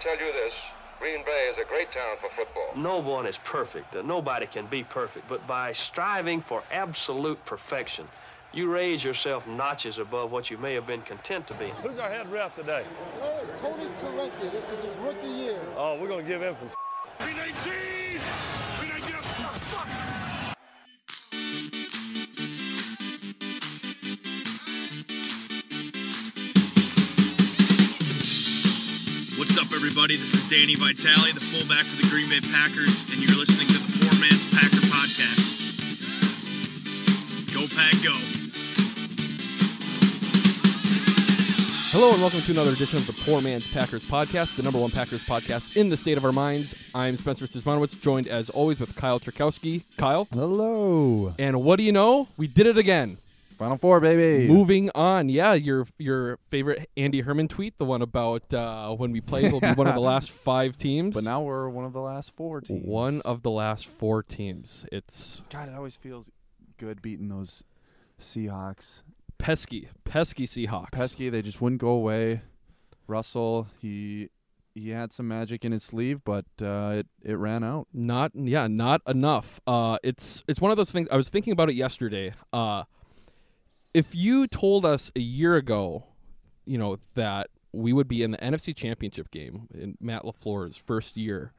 tell you this. Green Bay is a great town for football. No one is perfect. Nobody can be perfect. But by striving for absolute perfection, you raise yourself notches above what you may have been content to be. Who's our head ref today? Well, it's Tony Correcti. This is his rookie year. Oh, we're going to give him some. B19! B19, up, everybody? This is Danny Vitale, the fullback for the Green Bay Packers, and you're listening to the Poor Man's Packer Podcast. Go, Pack, go. Hello and welcome to another edition of the Poor Man's Packers Podcast, the number one Packers podcast in the state of our minds. I'm Spencer Sismanowicz, joined as always with Kyle Trakowski. Kyle, Hello. and what do you know? We did it again. Final four, baby. Moving on, yeah, your your favorite Andy Herman tweet, the one about uh, when we played, will be one of the last five teams. But now we're one of the last four teams. one of the last four teams. It's God, it always feels good beating those Seahawks. pesky, pesky Seahawks. Pesky, they just wouldn't go away. Russell, he he had some magic in his sleeve, but uh, it it ran out. Not yeah, not enough. Uh it's it's one of those things I was thinking about it yesterday. Uh if you told us a year ago, you know, that we would be in the NFC championship game in Matt LaFleur's first year,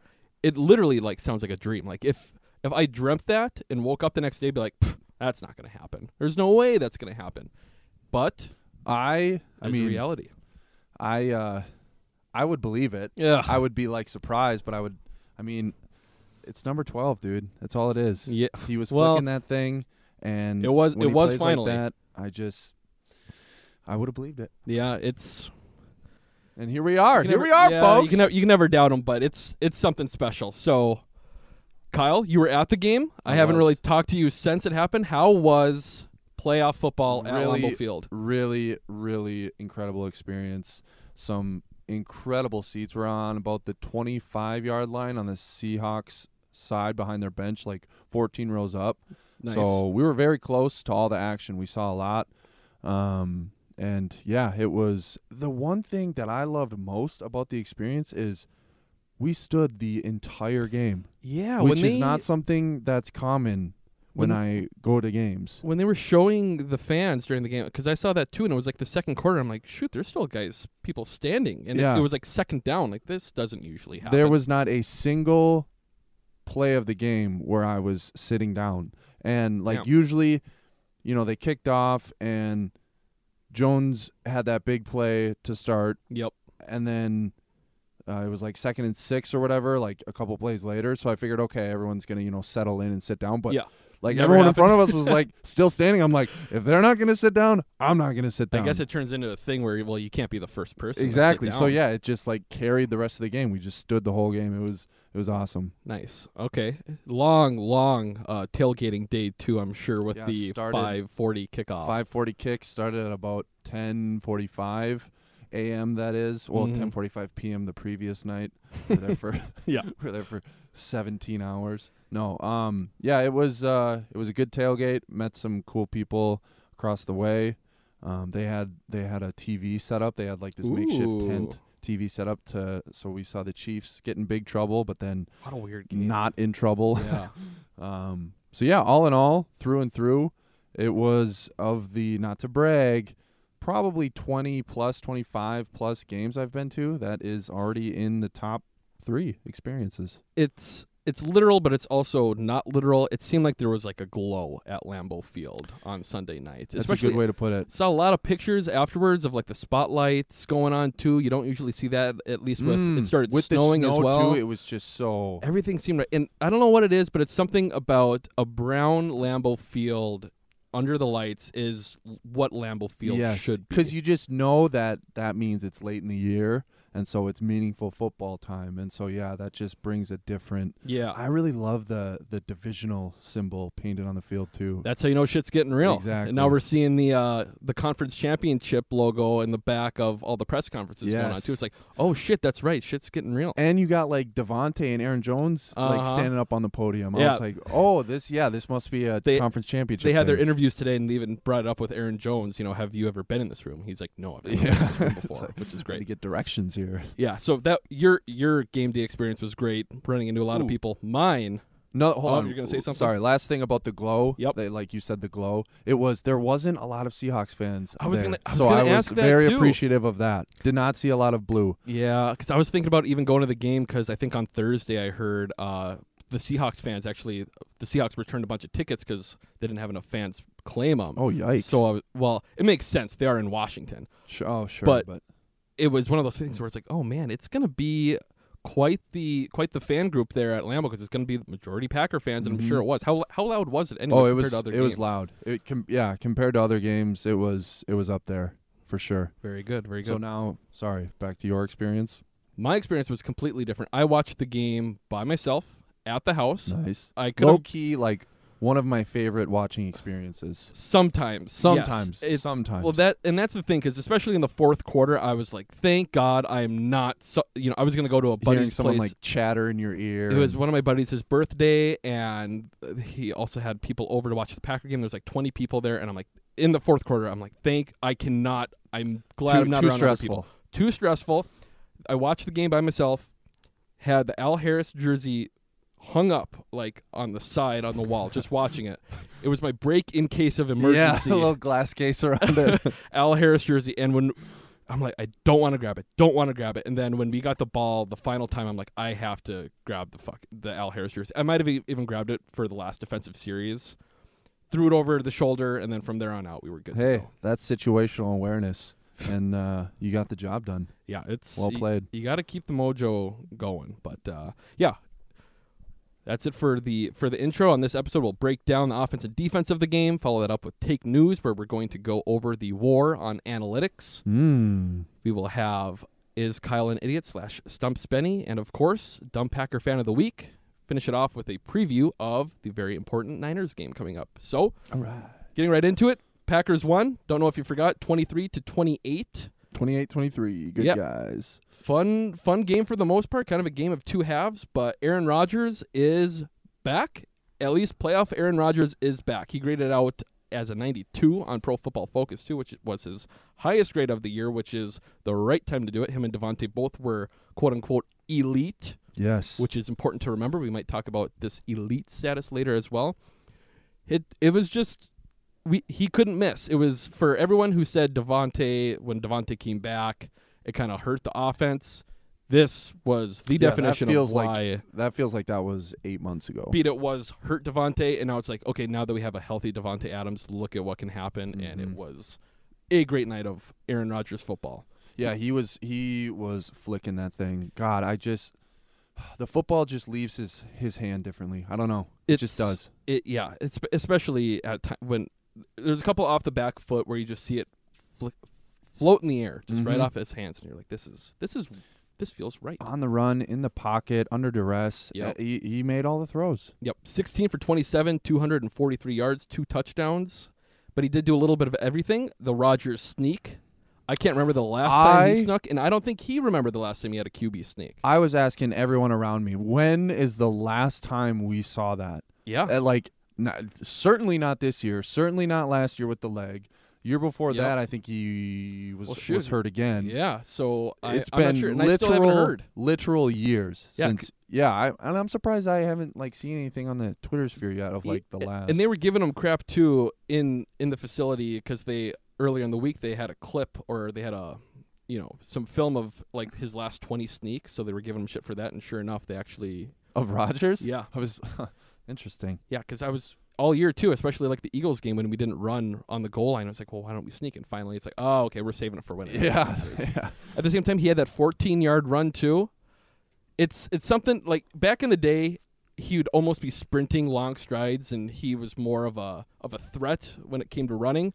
it literally like sounds like a dream. Like if if I dreamt that and woke up the next day be like, that's not gonna happen. There's no way that's gonna happen. But I I mean, reality. I uh, I would believe it. Yeah. I would be like surprised, but I would. I mean, it's number twelve, dude. That's all it is. Yeah. He was Well, flicking that thing, and it was- it was plays like finally. that. I just, I would have believed it. Yeah, it's And here we are. Here never- we are, yeah, folks. You can, never, you can never doubt him, but it's it's something special. So, Kyle, you were at the game. I, I haven't was. really talked to you since it happened. How was playoff football at Really- Lambeau Field? really, really incredible experience. Some incredible seats were on about the 25 yard line on the Seahawks side behind their bench, like 14 rows up. Nice. So we were very close to all the action. We saw a lot. Um, and yeah, it was the one thing that I loved most about the experience is we stood the entire game, yeah, which when is they, not something that's common when, When- I go to games. when they were showing the fans during the game because I saw that too, and it was like the second quarter. I'm like, shoot, there's still guys, people standing, and it- it, was like second down. Like this doesn't usually happen. There was not a single play of the game where I was sitting down. And like Yeah. usually, you know, they kicked off and Jones had that big play to start Yep. and then uh, it was like second and 6 or whatever like a couple plays later. So I figured okay, everyone's going to, you know, settle in and sit down, but Yeah. Like Never everyone in front of us was like still standing. I'm like, if they're not going to sit down, I'm not going to sit down. I guess it turns into a thing where well, you can't be the first person. to sit exactly. So yeah, it just like carried the rest of the game. We just stood the whole game. It was it was awesome. Nice. Okay. Long, long uh, tailgating day two. I'm sure with Yeah, the started 5:40 kickoff. 5:40 kick started at about 10:45 a.m. That is well Mhm. 10:45 p.m. the previous night. We We're there for Yeah. We're there for 17 hours. No, um, yeah, it was uh, it was a good tailgate. Met some cool people across the way. Um, they had they had a TV set up. They had like this makeshift tent TV set up to so we saw the Chiefs get in big trouble, but then What a weird game. not in trouble. Yeah. Um, so yeah, all in all, through and through, it was of the not to brag, probably 20 plus 25 plus games I've been to that is already in the top 3 experiences. it's it's literal, but it's also not literal. It seemed like there was like a glow at Lambeau Field on Sunday night. That's Especially, a good way to put it. Saw a lot of pictures afterwards of like the spotlights going on too. You don't usually see that at least with Mm, it started with snowing the snow as well. too, it was just so Everything seemed right, and I don't know what it is, but it's something about a brown Lambeau Field under the lights is what Lambeau Field yes, should be. because you just know that that means it's late in the year, and so it's meaningful football time, and so yeah, that just brings a different. yeah, I really love the the divisional symbol painted on the field too. That's how you know shit's getting real. Exactly. And now we're seeing the uh, the conference championship logo in the back of all the press conferences going on too. It's like, oh shit, that's right, shit's getting real. and you got like Davante and Aaron Jones like Uh-huh. standing up on the podium. I Yeah. was like, oh, this yeah, this must be a They- conference championship. They had their interviews today and they even brought it up with Aaron Jones. You know, have you ever been in this room? He's like, no, I've never been in this room before, like, which is Had to great. get directions here. Yeah, so that your your game day experience was great, running into a lot of people. Mine, No, hold Oh, on. you're gonna say something? Sorry, last thing about the glow. Yep. they- like you said, the glow. It was there wasn't a lot of Seahawks fans. I was there. gonna- I was so gonna I was ask that very too. appreciative of that. Did not see a lot of blue. yeah, because I was thinking about even going to the game because I think on Thursday I heard uh, the Seahawks fans actually the Seahawks returned a bunch of tickets because they didn't have enough fans claim them. Oh yikes! So, I was, well, it makes sense. They are in Washington. Sh- oh sure, but- but, It was one of those things where it's like, oh man, it's gonna be quite the quite the fan group there at Lambeau because it's gonna be the majority Packer fans, and I'm sure mm-hmm. it was. How how loud was it? Anyways, oh, it compared was to other it was loud. It com- yeah, compared to other games, it was it was up there for sure. Very good, very good. So now, sorry, back to your experience. My experience was completely different. I watched the game by myself at the house. Nice. I could Low key, like one of my favorite watching experiences. sometimes. yes. Sometimes, It- sometimes. Well, that and that's the thing because especially in the fourth quarter, I was like, "Thank God I'm not." So, you know, I was gonna go to a hearing buddy's someone place. like chatter in your ear. it was one of my buddies' his birthday, and he also had people over to watch the Packer game. There's like 20 people there, and I'm like, in the fourth quarter, I'm like, "Thank, I cannot." I'm glad too, I'm not too around stressful. people. Too stressful. I watched the game by myself. Had the Al Harris jersey hung up like on the side on the wall, just watching it. It was my break in case of emergency. Yeah, a little glass case around it. Al Harris jersey, and when I'm like, I don't want to grab it, don't want to grab it, and then when we got the ball the final time, I'm like, I have to grab the fuck the Al Harris jersey. I might have even grabbed it for the last defensive series, threw it over the shoulder, and then from there on out, we were good. to hey, that's situational awareness, and uh, you got the job done. yeah, it's Well played. You, got to keep the mojo going, but uh, yeah. That's it for the for the intro. On this episode, we'll break down the offense and defense of the game. Follow that up with take news, where we're going to go over the war on analytics. Mm. We will have Is Kyle an Idiot slash Stump Spenny, and of course, Dumb Packer Fan of the Week. Finish it off with a preview of the very important Niners game coming up. So, All right. getting right into it, Packers won. Don't know if you forgot, 23 to 28. 28-23. Good Yep. guys. Fun, fun game for the most part. Kind of a game of two halves, but Aaron Rodgers is back. At least playoff Aaron Rodgers is back. He graded out as a 92 on Pro Football Focus too, which was his highest grade of the year, which is the right time to do it. Him and Davante both were quote unquote elite, Yes. which is important to remember. We might talk about this elite status later as well. It it was just we he couldn't miss. It was for everyone who said Davante when Davante came back, it kind of hurt the offense. This was the Yeah, that definition feels of like- why that feels like that was eight months ago. beat it was hurt Davante, and now it's like okay, now that we have a healthy Davante Adams, look at what can happen, and it Mhm. was a great night of Aaron Rodgers football. Yeah, he was he was flicking that thing. God, I just the football just leaves his his hand differently. I don't know. It just does. It yeah, it's especially at time when there's a couple off the back foot where you just see it flick, float in the air, just right Mhm. off his hands, and you're like, this is this is this feels right. On the run, in the pocket, under duress. Yep. Uh, he he made all the throws. Yep, 16 for 27, 243 yards, two touchdowns. But he did do a little bit of everything. The Rodgers sneak. I can't remember the last time I- he snuck, and I don't think he remembered the last time he had a QB sneak. I was asking everyone around me, when is the last time we saw that? Yeah. Uh, like, not, certainly not this year. Certainly not last year with the leg. Year before Yep. that, I think he was Well, was hurt again. yeah, so I, It's I'm been not sure, and I still haven't literal, heard. literal years Yeah, since. Yeah, I, and I'm surprised I haven't like seen anything on the Twitter sphere yet of like the last. And they were giving him crap too in in the facility because they earlier in the week they had a clip or they had a you know some film of like his last 20 sneaks, so they were giving him shit for that. And sure enough, they actually of Rodgers. yeah I was interesting. yeah because I was all year too, especially like the Eagles game when we didn't run on the goal line. I was like, well, why don't we sneak? And finally, it's like, oh, okay, we're saving it for it Yeah, yeah. At the same time, he had that 14 yard run too. It's it's something like back in the day, he would almost be sprinting long strides, and he was more of a of a threat when it came to running.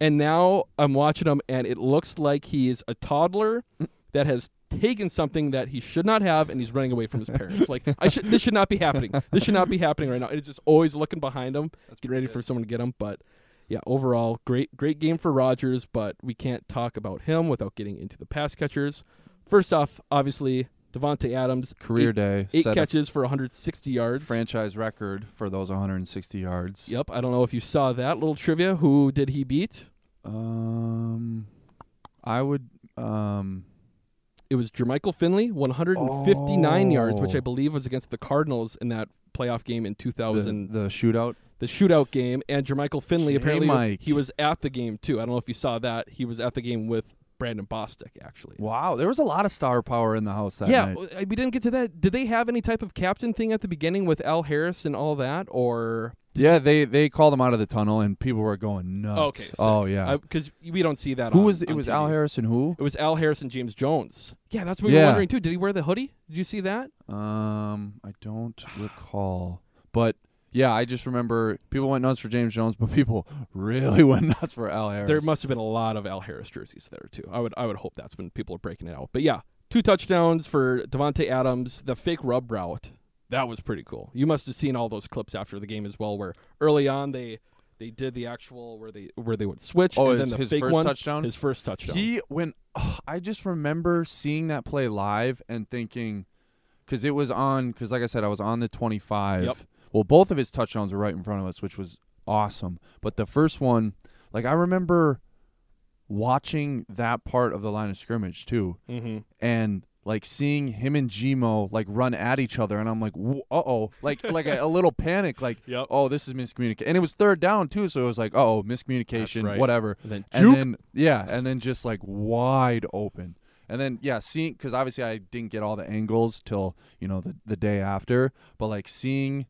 And now I'm watching him, and it looks like he is a toddler that has taken something that he should not have, and he's running away from his parents. like I should, this should not be happening. This should not be happening right now. It's just always looking behind him, get ready for someone to get him. But yeah, overall, great great game for Rodgers. But we can't talk about him without getting into the pass catchers. First off, obviously Davante Adams, Career eight, day, eight catches for 160 yards. franchise record for those 160 yards. Yep, I don't know if you saw that little trivia. Who did he beat? Um, I would. Um, It was Jermichael Finley, 159 yards, which I Oh. believe was against the Cardinals in that playoff game in 2000, the shootout. the shootout game. And Jermichael Finley, apparently, Mike. he was at the game too. I don't know if you saw that. He was at the game with Brandon Bostick, actually. Wow, there was a lot of star power in the house that yeah, night. we didn't get to that. Did they have any type of captain thing at the beginning with Al Harris and all that, or Yeah, they they called him out of the tunnel, and people were going nuts. okay? sick. oh yeah. because we don't see that. who on- was it? Was TV. Al Harrison? who? It was Al Harrison, James Jones. Yeah, that's what we were wondering too. Did he wear the hoodie? Did you see that? Um, I don't recall, but yeah, I just remember people went nuts for James Jones, but people really went nuts for Al Harris. There must have been a lot of Al Harris jerseys there too. I would I would hope that's when people are breaking it out. But yeah, two touchdowns for Davante Adams. The fake rub route that was pretty cool. You must have seen all those clips after the game as well, where early on they they did the actual where they where they would switch Oh, and his- then the his first one, touchdown? his first touchdown. He when I just remember seeing that play live and thinking because it was on because like I said I was on the 25. Yep. Well, both of his touchdowns were right in front of us, which was awesome. But the first one, like I remember watching that part of the line of scrimmage too, mm-hmm. and like seeing him and Gmo like run at each other, and I'm like, uh oh, like like a, a little panic, like, Yep. oh, this is miscommunication, and it was third down too, so it was like, oh, miscommunication, right. whatever. And then And then yeah, and then just like wide open. And then yeah, seeing because obviously I didn't get all the angles till you know the the day after, but like seeing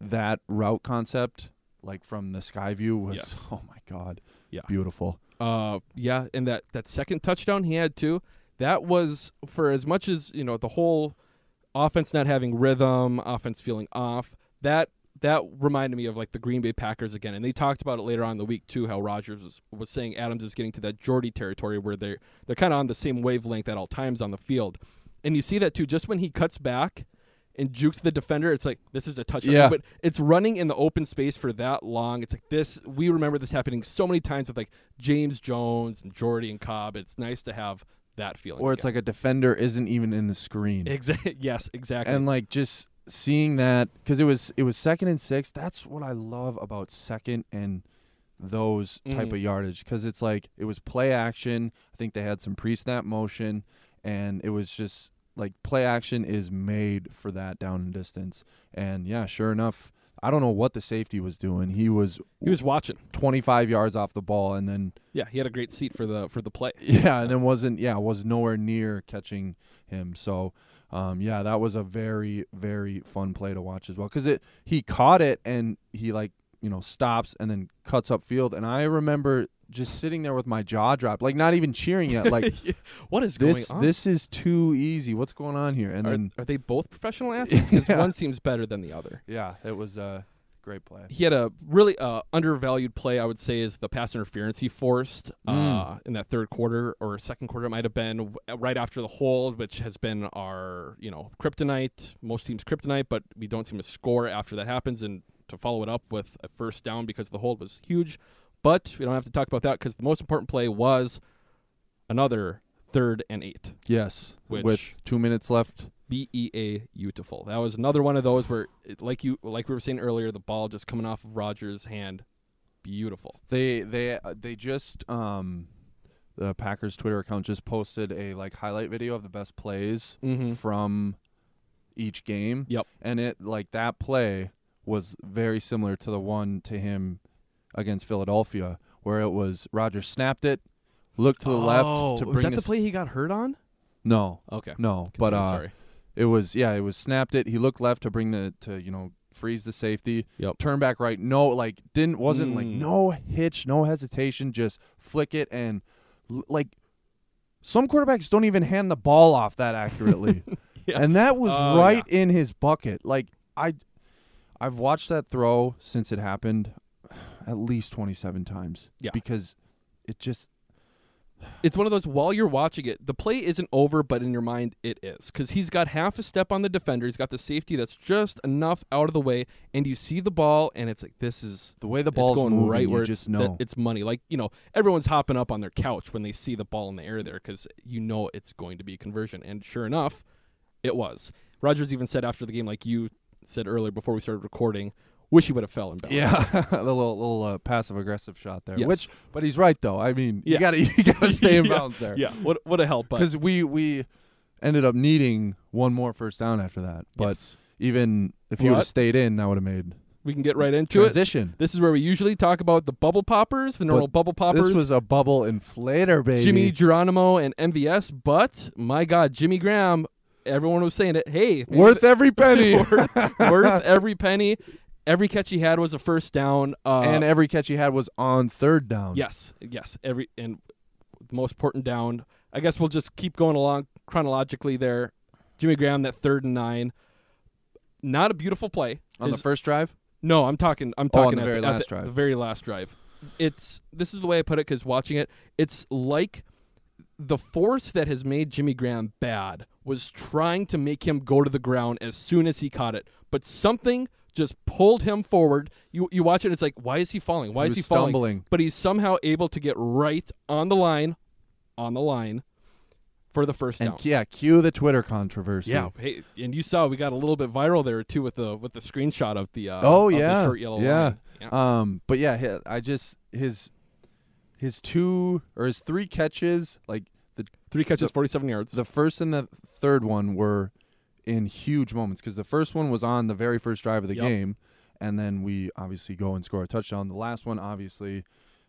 that route concept like from the sky view was Yes. oh my god, Yeah. beautiful. Uh, yeah, and that that second touchdown he had too. That was for as much as you know the whole offense not having rhythm, offense feeling off. That that reminded me of like the Green Bay Packers again, and they talked about it later on in the week too. How Rodgers was, was saying Adams is getting to that Jordy territory where they're they're kind of on the same wavelength at all times on the field, and you see that too. Just when he cuts back and jukes the defender, it's like this is a touchdown. Yeah. But it's running in the open space for that long. It's like this. We remember this happening so many times with like James Jones and Jordy and Cobb. It's nice to have that feeling. Or it's like a defender isn't even in the screen. exactly yes, exactly. and like just seeing that because it was it was second and six that's what i love about second and those type Mhm. of yardage because it's like it was play action i think they had some pre-snap motion and it was just like play action is made for that down and distance and yeah sure enough i don't know what the safety was doing he was he was watching. 25 yards off the ball and then Yeah, he had a great seat for the for the play. yeah, and then wasn't yeah was nowhere near catching him. So um, yeah, that was a very very fun play to watch as well because it he caught it and he like you know stops and then cuts up field and I remember just sitting there with my jaw dropped like not even cheering yet like what is this going on? this is too easy what's going on here and are, then are they both professional athletes? Because Yeah. one seems better than the other. yeah it was a great play He had a really uh, undervalued play, I would say, is the pass interference he forced uh, Mm. in that third quarter or second quarter. It might have been right after the hold, which has been our you know kryptonite. Most teams kryptonite, but we don't seem to score after that happens. And to follow it up with a first down because the hold was huge. But we don't have to talk about that because the most important play was another third and eight. yes Which- with two minutes left B E A beautiful. That was another one of those where, it, like you, like we were saying earlier, the ball just coming off of Rodgers' hand, beautiful. They they uh, they just um the Packers Twitter account just posted a like highlight video of the best plays Mhm. from each game. Yep. And it like that play was very similar to the one to him against Philadelphia where it was Rodgers snapped it, looked to the left to bring. was that the play he got hurt on? No. Okay, No, but uh sorry. it was yeah, it was snapped it. He looked left to bring the to you know freeze the safety. Yep. Turn back right. No, like didn't wasn't like Mm. no hitch, no hesitation. Just flick it and like some quarterbacks don't even hand the ball off that accurately. Yeah. And that was Oh, right in his bucket. Like I I've watched that throw since it happened at least 27 times. Yeah. Because it just it's one of those while you're watching it, the play isn't over, but in your mind it is because he's got half a step on the defender. He's got the safety that's just enough out of the way, and you see the ball, and it's like this is the way the ball's going moving, right you where just it's, that know. it's money. Like you know, everyone's hopping up on their couch when they see the ball in the air there because you know it's going to be a conversion, and sure enough, it was. Rodgers even said after the game, like you said earlier before we started recording, wish he would have fell in bounds. Yeah, the little little uh, passive aggressive shot there. Yes. Which, but he's right though. I mean, Yeah. you gotta you gotta stay in Yeah, bounds there. Yeah, what what a help, but because we we ended up needing one more first down after that. But yes. even if he would have stayed in, that would have made we can get right into it. transition. This is where we usually talk about the bubble poppers, the normal bubble poppers. This was a bubble inflator, baby. Jimmy Geronimo and MVS, but my God, Jimmy Graham. Everyone was saying it. Hey, worth every penny, worth, worth every penny. Every catch he had was a first down. Uh, and every catch he had was on third down. yes, yes, every and the most important down. I guess we'll just keep going along chronologically. There, Jimmy Graham, that third and nine. Not a beautiful play. on the first drive. No, I'm talking. I'm Oh, talking the at very the, last the- drive. The very last drive. It's this is the way I put it because watching it, it's like the force that has made Jimmy Graham bad was trying to make him go to the ground as soon as he caught it, but something just pulled him forward. You you watch it, it's like why is he falling? Why He is he falling? stumbling. But he's somehow able to get right on the line, on the line, for the first And down. yeah, cue the Twitter controversy. Yeah, hey, and you saw we got a little bit viral there too with the with the screenshot of the uh, Oh of the yeah. short yellow yeah. line. Yeah. Um. But yeah, I just his his two or his three catches, like the Three catches, the- 47 yards. the first and the third one were in huge moments because the first one was on the very first drive of the Yep. game, and then we obviously go and score a touchdown. The last one, obviously,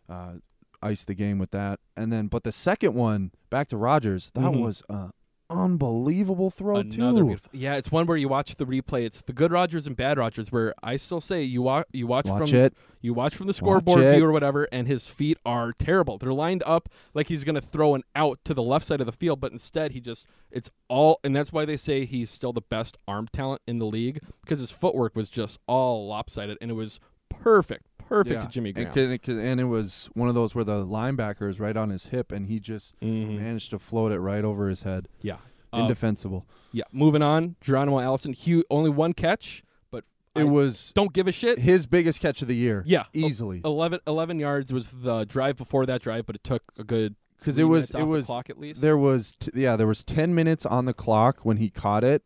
uh, iced the game with that, and then but the second one back to Rodgers, that Mhm. was a unbelievable throw Another too. beautiful. Yeah, it's one where you watch the replay. It's the good Rodgers and bad Rodgers. Where I still say you watch you watch, Watch from it. you watch from the scoreboard view or whatever, and his feet are terrible. They're lined up like he's gonna throw an out to the left side of the field, but instead he just it's all, and that's why they say he's still the best arm talent in the league because his footwork was just all lopsided, and it was perfect, perfect to Jimmy Graham. And, and and it was one of those where the linebacker is right on his hip, and he just Mhm. managed to float it right over his head. Yeah. Uh, Indefensible. yeah. Moving on, Geronimo Allison, Hugh, only one catch, but it I was don't give a shit. his biggest catch of the year. Yeah, easily. 11, 11 yards was the drive before that drive, but it took a good because it was it off the was clock at least. there was t- yeah there was 10 minutes on the clock when he caught it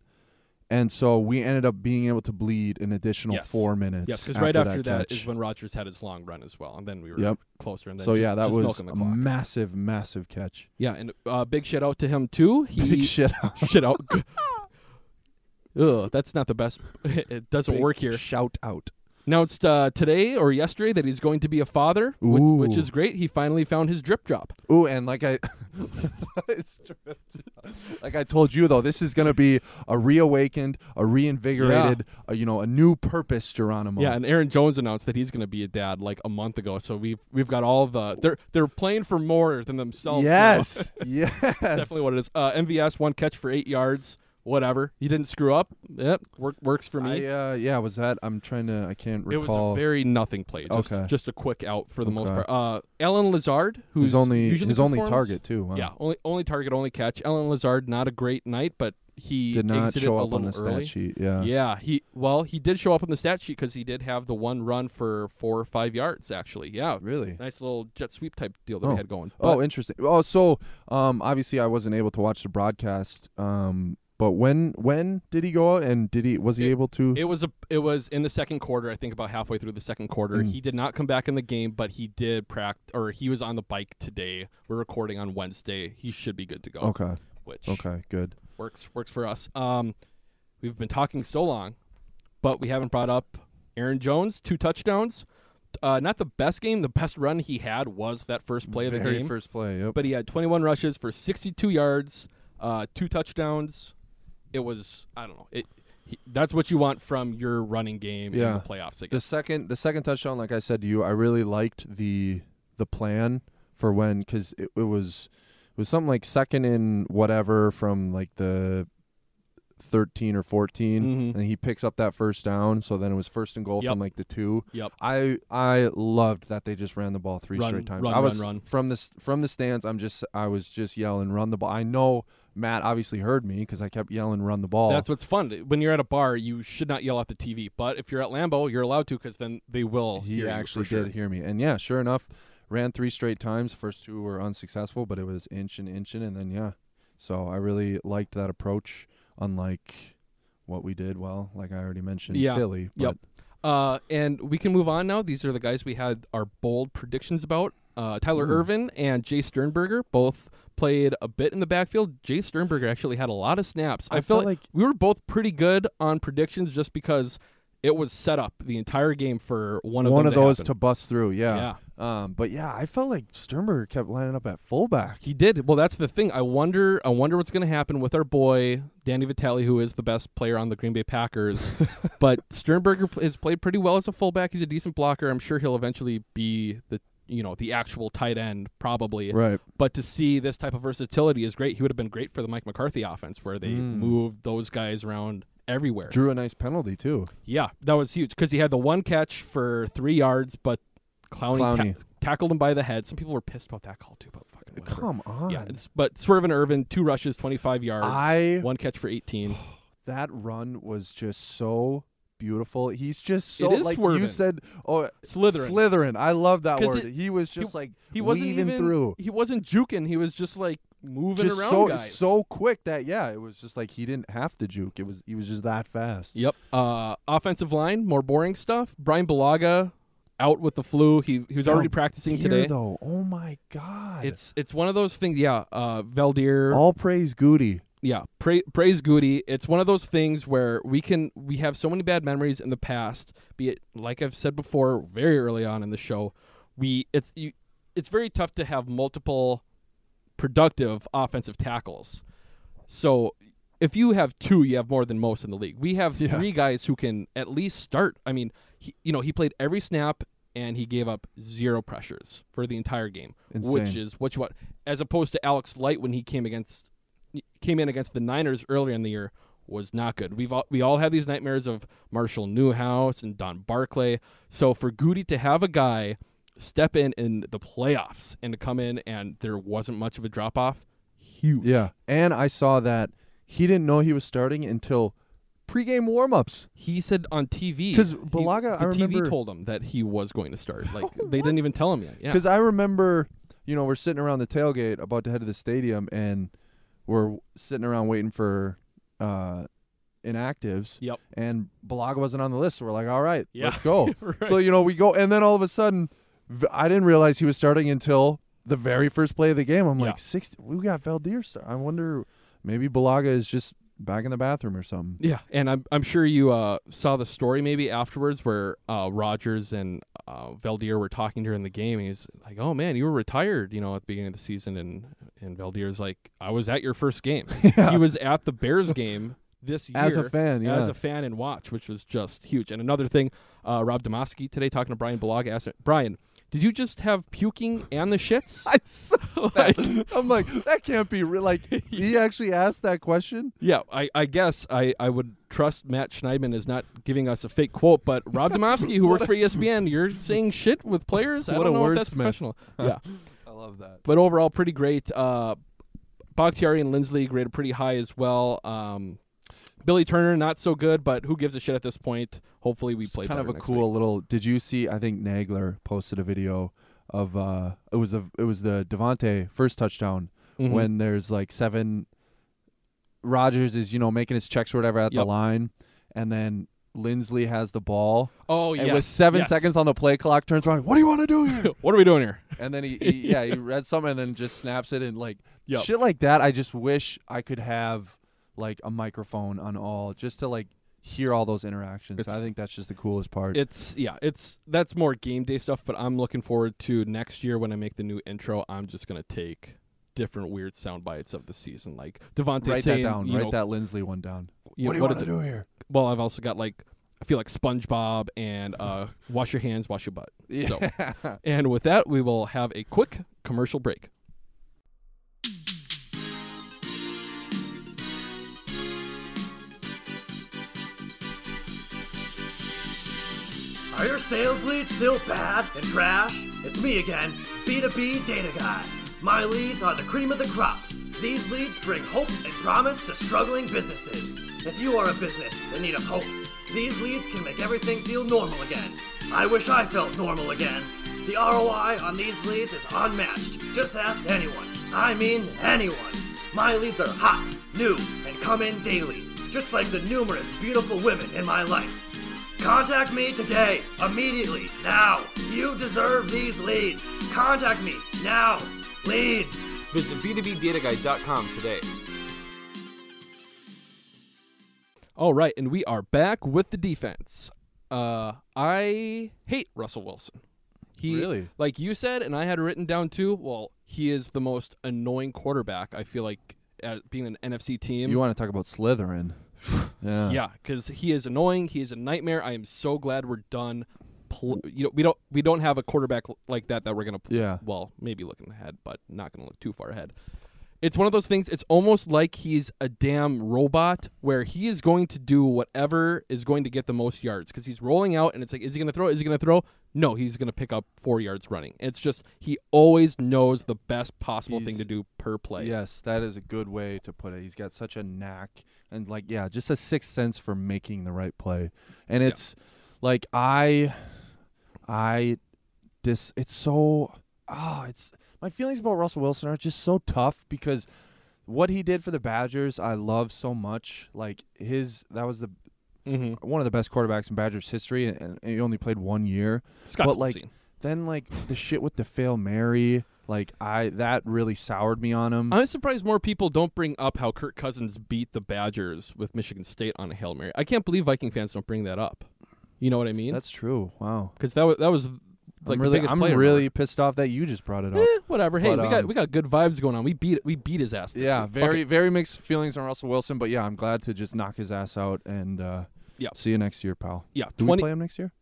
and so we ended up being able to bleed an additional Yes. four minutes Yes, because right after that catch. is when Rodgers had his long run as well, and then we were Yep. closer. And then so just, yeah that was a massive massive catch yeah, and uh, big shout out to him too. He big shit out. shit out. Ugh, that's not the best. it doesn't Big work here. shout out Announced uh, today or yesterday that he's going to be a father, which, which is great. He finally found his drip drop. Ooh, and like I, It's true. like I told you though, this is gonna be a reawakened, a reinvigorated, a, you know, a new purpose, Geronimo. Yeah, and Aaron Jones announced that he's going to be a dad like a month ago. So we've we've got all the they're they're playing for more than themselves. now. yes, yes, definitely what it is. Uh, MVS one catch for eight yards. Whatever. He didn't screw up. Yep, work, works for me. I, uh, yeah, was that? I'm trying to. I can't recall. it was a very nothing play. Just, Okay. just a quick out for the most part. Uh, Allen Lazard, who's Who's only his only target too. Wow. Yeah, only only target, only catch. Allen Lazard, not a great night, but he did not show up on the early. stat sheet. Yeah. Yeah, he well, he did show up on the stat sheet because he did have the one run for four or five yards. Actually, yeah, Really. nice little jet sweep type deal that Oh. we had going. Oh, interesting. Oh, so um, obviously I wasn't able to watch the broadcast. Um, but when when did he go out and did he was he It- able to? it was a it was in the second quarter. I think about halfway through the second quarter. Mm. He did not come back in the game, but he did practice or he was on the bike today. We're recording on Wednesday. He should be good to go. okay. which Okay. Good. works works for us. Um, we've been talking so long, but we haven't brought up Aaron Jones, two touchdowns. Uh, not the best game. The best run he had was that first play of the Very game. first play. Yep. But he had 21 rushes for 62 yards, uh, two touchdowns. It was I don't know. It he, that's what you want from your running game in the playoffs. I the second the second touchdown, like I said to you, I really liked the the plan for when because it, it was it was something like second in whatever from like the 13 or 14 Mhm. and he picks up that first down so then it was first and goal Yep. from like the 2 Yep. I I loved that they just ran the ball three Run, straight times run, I was run, run. from the s- from the stands I'm just I was just yelling run the ball I know Matt obviously heard me cuz I kept yelling run the ball That's what's fun. When you're at a bar, you should not yell at the TV. But if you're at Lambeau, you're allowed to because then they will. he hear you actually for sure. did hear me and yeah sure enough ran three straight times first two were unsuccessful but it was inch and inching and then yeah so i really liked that approach unlike what we did well like i already mentioned Yeah. philly Yep. Uh, and we can move on now. These are the guys we had our bold predictions about. Uh, Tyler Ooh. Ervin and Jace Sternberger both played a bit in the backfield. Jace Sternberger actually had a lot of snaps. I, I felt like we were both pretty good on predictions just because it was set up the entire game for one of one them of to those happen. to bust through yeah um but yeah i felt like sternberger kept lining up at fullback He did. Well, that's the thing. I wonder. I wonder what's going to happen with our boy Danny Vitale, who is the best player on the Green Bay Packers. but Sternberger has played pretty well as a fullback. He's a decent blocker. I'm sure he'll eventually be the you know the actual tight end, probably. right But to see this type of versatility is great. He would have been great for the Mike McCarthy offense, where they Mm. moved those guys around everywhere. drew a nice penalty too Yeah, that was huge because he had the one catch for three yards, but Clowney, ta- tackled him by the head. Some people were pissed about that call too, but fucking whatever. come on Yeah, but Swervin Ervin, two rushes, 25 yards, I- one catch for 18. that run was just so beautiful he's just so like swerving. you said oh Slytherin. Slytherin. I love that word. it- he was just he- like He wasn't weaving even through. He wasn't juking. He was just like moving just around so guys. so quick that yeah, it was just like he didn't have to juke. It was he was just that fast. Yep. Uh, offensive line, more boring stuff. Bryan Bulaga out with the flu. He he was already Veldheer, practicing today. though. Oh my god. It's it's one of those things. Yeah. Uh, Veldheer. all praise Gutey. Yeah pra- praise Gutey it's one of those things where we can we have so many bad memories in the past be it like i've said before very early on in the show we it's you, it's very tough to have multiple productive offensive tackles so if you have two you have more than most in the league we have Yeah. three guys who can at least start i mean he, you know he played every snap and he gave up zero pressures for the entire game which Insane. is what you want as opposed to alex light when he came against came in against the Niners earlier in the year was not good. We've all, we all had these nightmares of Marshall Newhouse and Don Barclay. So for Gutey to have a guy step in in the playoffs and to come in and there wasn't much of a drop off, huge. Yeah, and I saw that he didn't know he was starting until pregame warmups. He said on TV because Bulaga, the I TV told him that he was going to start. Like they didn't even tell him yet. Yeah. Because I remember, you know, we're sitting around the tailgate about to head to the stadium, and we're sitting around waiting for uh, inactives. Yep. And Bulaga wasn't on the list, so we're like, all right, Yeah. let's go. Right. So you know, we go, and then all of a sudden, I didn't realize he was starting until the very first play of the game. I'm Yeah. like, sixty. We got Veldheer start. I wonder, maybe Bulaga is just back in the bathroom or something. Yeah, and I'm I'm sure you uh, saw the story maybe afterwards where uh, Rodgers and uh, Veldheer were talking during the game, and he's like, "Oh man, you were retired, you know, at the beginning of the season," and and Veldheer's like, "I was at your first game. He was at the Bears game this year As a fan, as a fan and watch, which was just huge." And another thing, uh, Rob Demovsky today talking to Bryan Bulaga asked Brian. Did you just have puking and the shits? I saw Like- that. I'm like, that can't be real. Like, he actually asked that question. Yeah, I, I guess I, I would trust Matt Schneidman is not giving us a fake quote, but Rob Demovsky, who works for ESPN, you're saying shit with players? I What don't a know if that's wordsmith. professional. yeah, I love that. but overall, pretty great. Uh, Bakhtiari and Linsley graded pretty high as well. Um, Billy Turner, not so good, but who gives a shit at this point? Hopefully, we play kind of a cool week. little. Did you see? I think Nagler posted a video of uh, it was the it was the Davante first touchdown Mhm. when there's like seven. Rodgers is you know making his checks or whatever at Yep. the line, and then Linsley has the ball, Oh, and yes, with seven yes. seconds on the play clock, turns around. What do you want to do here? what are we doing here? and then he, he yeah he read something and then just snaps it and like Yep. shit like that. I just wish I could have like a microphone on all just to like hear all those interactions. It's- I think that's just the coolest part. It's yeah, it's that's more game day stuff. But I'm looking forward to next year when I make the new intro. I'm just gonna take different weird sound bites of the season, like Davante write saying, that down. Write know, that Linsley one down. you what know, do you what want to it? do here? Well, I've also got like I feel like SpongeBob and uh, wash your hands, wash your butt. So, and with that, we will have a quick commercial break. Sales leads still bad and trash? It's me again, B2B Data Guy. My leads are the cream of the crop. These leads bring hope and promise to struggling businesses. If you are a business in need of hope, these leads can make everything feel normal again. I wish I felt normal again. The ROI on these leads is unmatched. Just ask anyone. I mean anyone. My leads are hot, new, and come in daily, just like the numerous beautiful women in my life. Contact me today, immediately, now. You deserve these leads. Contact me now. Leads. Visit b2bdataguy.com today. All right, and we are back with the defense. Uh, I hate Russell Wilson. He, Really? Like you said, and I had written down too. Well, he is the most annoying quarterback. I feel like at being an NFC team. You want to talk about Slytherin? yeah. Yeah, because he is annoying. He is a nightmare. I am so glad we're done. Pl- you know, we don't we don't have a quarterback l- like that that we're gonna. Pl- Yeah. Well, maybe looking ahead, but not gonna look too far ahead. It's one of those things. It's almost like he's a damn robot where he is going to do whatever is going to get the most yards because he's rolling out and it's like, is he going to throw? Is he going to throw? No, he's going to pick up four yards running. It's just he always knows the best possible thing He's- to do per play. Yes, that is a good way to put it. He's got such a knack and like yeah, just a sixth sense for making the right play. And it's like I I dis it's so ah, it's my feelings about Russell Wilson are just so tough because what he did for the Badgers, I love so much. Like his that was the Mm-hmm. one of the best quarterbacks in Badgers history, and, and he only played one year. Scott but like then like the shit with the fail Mary, like I that really soured me on him. I'm surprised more people don't bring up how Kirk Cousins beat the Badgers with Michigan State on a hail mary. I can't believe Viking fans don't bring that up. You know what I mean? That's true. Wow. because that was that was like I'm the really, I'm really pissed off that you just brought it up. Eh, whatever. Hey, But, we got um, we got good vibes going on. We beat we beat his ass. This yeah, week. Very very mixed feelings on Russell Wilson, but yeah, I'm glad to just knock his ass out and uh, Yeah. see you next year, pal. Yeah, Do 20 we play him next year?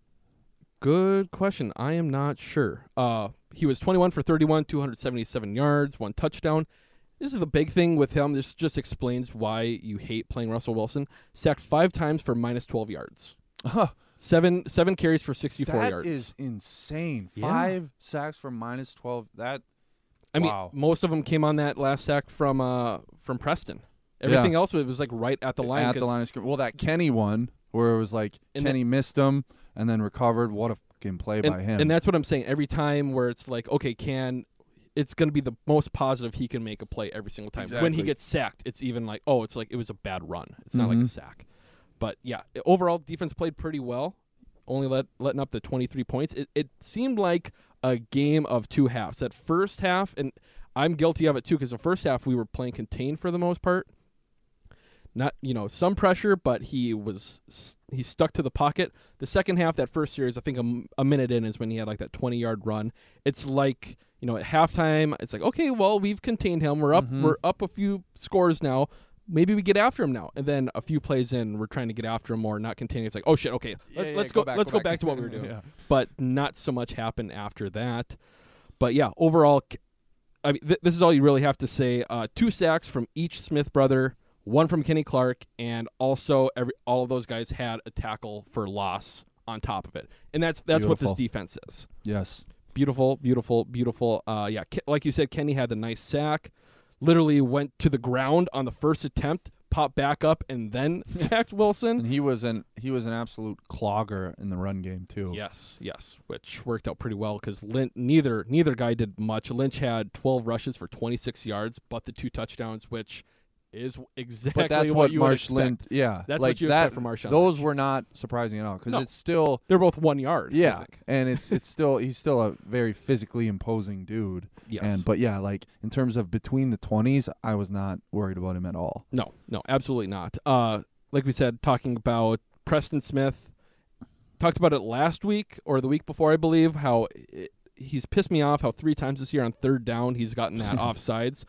Good question. I am not sure. Uh, he was 21 for 31, 277 yards, one touchdown. This is the big thing with him. This just explains why you hate playing Russell Wilson. Sacked five times for minus 12 yards. Huh. Seven seven carries for 64 That yards. is insane. Yeah. Five sacks for minus twelve. That I mean, wow. most of them came on that last sack from uh from Preston. Everything else was, was like right at the line. at the line of scrimmage. Well, that Kenny one where it was like And Kenny missed him and then recovered. What a fucking play and, by him. and that's what I'm saying. Every time where it's like, okay, can it's going to be the most positive he can make a play every single time. When he gets sacked, it's even like, oh, it's like it was a bad run. It's not like a Mhm. sack. But yeah, overall defense played pretty well. Only let letting up the 23 points. It it seemed like a game of two halves. That first half, and I'm guilty of it too, because the first half we were playing contained for the most part. Not you know some pressure, but he was he stuck to the pocket. The second half, that first series, I think a minute in is when he had like that 20 yard run. It's like you know at halftime, it's like okay, well we've contained him. We're up Mhm. we're up a few scores now. Maybe we get after him now. And then a few plays in, we're trying to get after him more, not containing. It's like oh shit, okay, Yeah, let, yeah, us go go, back, let's go go back. back to what we were doing. Yeah. But not so much happened after that. But yeah, overall, I mean, th- this is all you really have to say. Uh, two sacks from each Smith brother, one from Kenny Clark, and also every all of those guys had a tackle for loss on top of it, and that's that's what this defense is. yes. Beautiful, beautiful, beautiful. Uh, yeah, like you said, Kenny had the nice sack. Literally went to the ground on the first attempt, popped back up, and then sacked Wilson. And he was an he was an absolute clogger in the run game too. Yes, yes, which worked out pretty well because neither neither guy did much. Lynch had 12 rushes for 26 yards, but the two touchdowns, which is exactly But that's what, what Marsh Lynch. Yeah, That's like what you that. from Marshawn those Lynch. were not surprising at all because No. it's still They're both one yard. Yeah, and it's it's still he's still a very physically imposing dude. Yes. And but yeah, like in terms of between the twenties, I was not worried about him at all. No, no, absolutely not. Uh, like we said, talking about Preston Smith, talked about it last week or the week before, I believe. How it, he's pissed me off. How three times this year on third down he's gotten that offsides.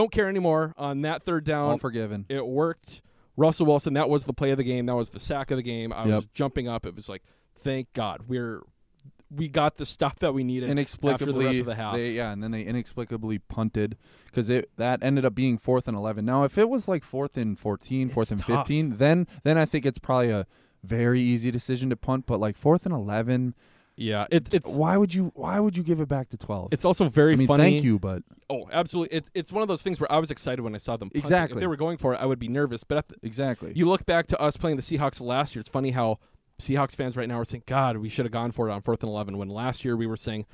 Don't care anymore on that third down. All forgiven. It worked. Russell Wilson, that was the play of the game. That was the sack of the game. I was jumping up. It was like, thank God, we're we got the stuff that we needed inexplicably after the rest of the half. They, yeah, and then they inexplicably punted because it that ended up being fourth and eleven. Now, if it was like fourth and 14, fourth and tough. fifteen, then then I think it's probably a very easy decision to punt. But like fourth and eleven, Yeah, it, it's why would you why would you give it back to twelve? It's also very I mean, funny. Thank you, but Oh, absolutely. It's it's one of those things where I was excited when I saw them. punting. If Exactly. they were going for it, I would be nervous. But at the, exactly. you look back to us playing the Seahawks last year. It's funny how Seahawks fans right now are saying, "God, we should have gone for it on fourth and 11. When last year we were saying,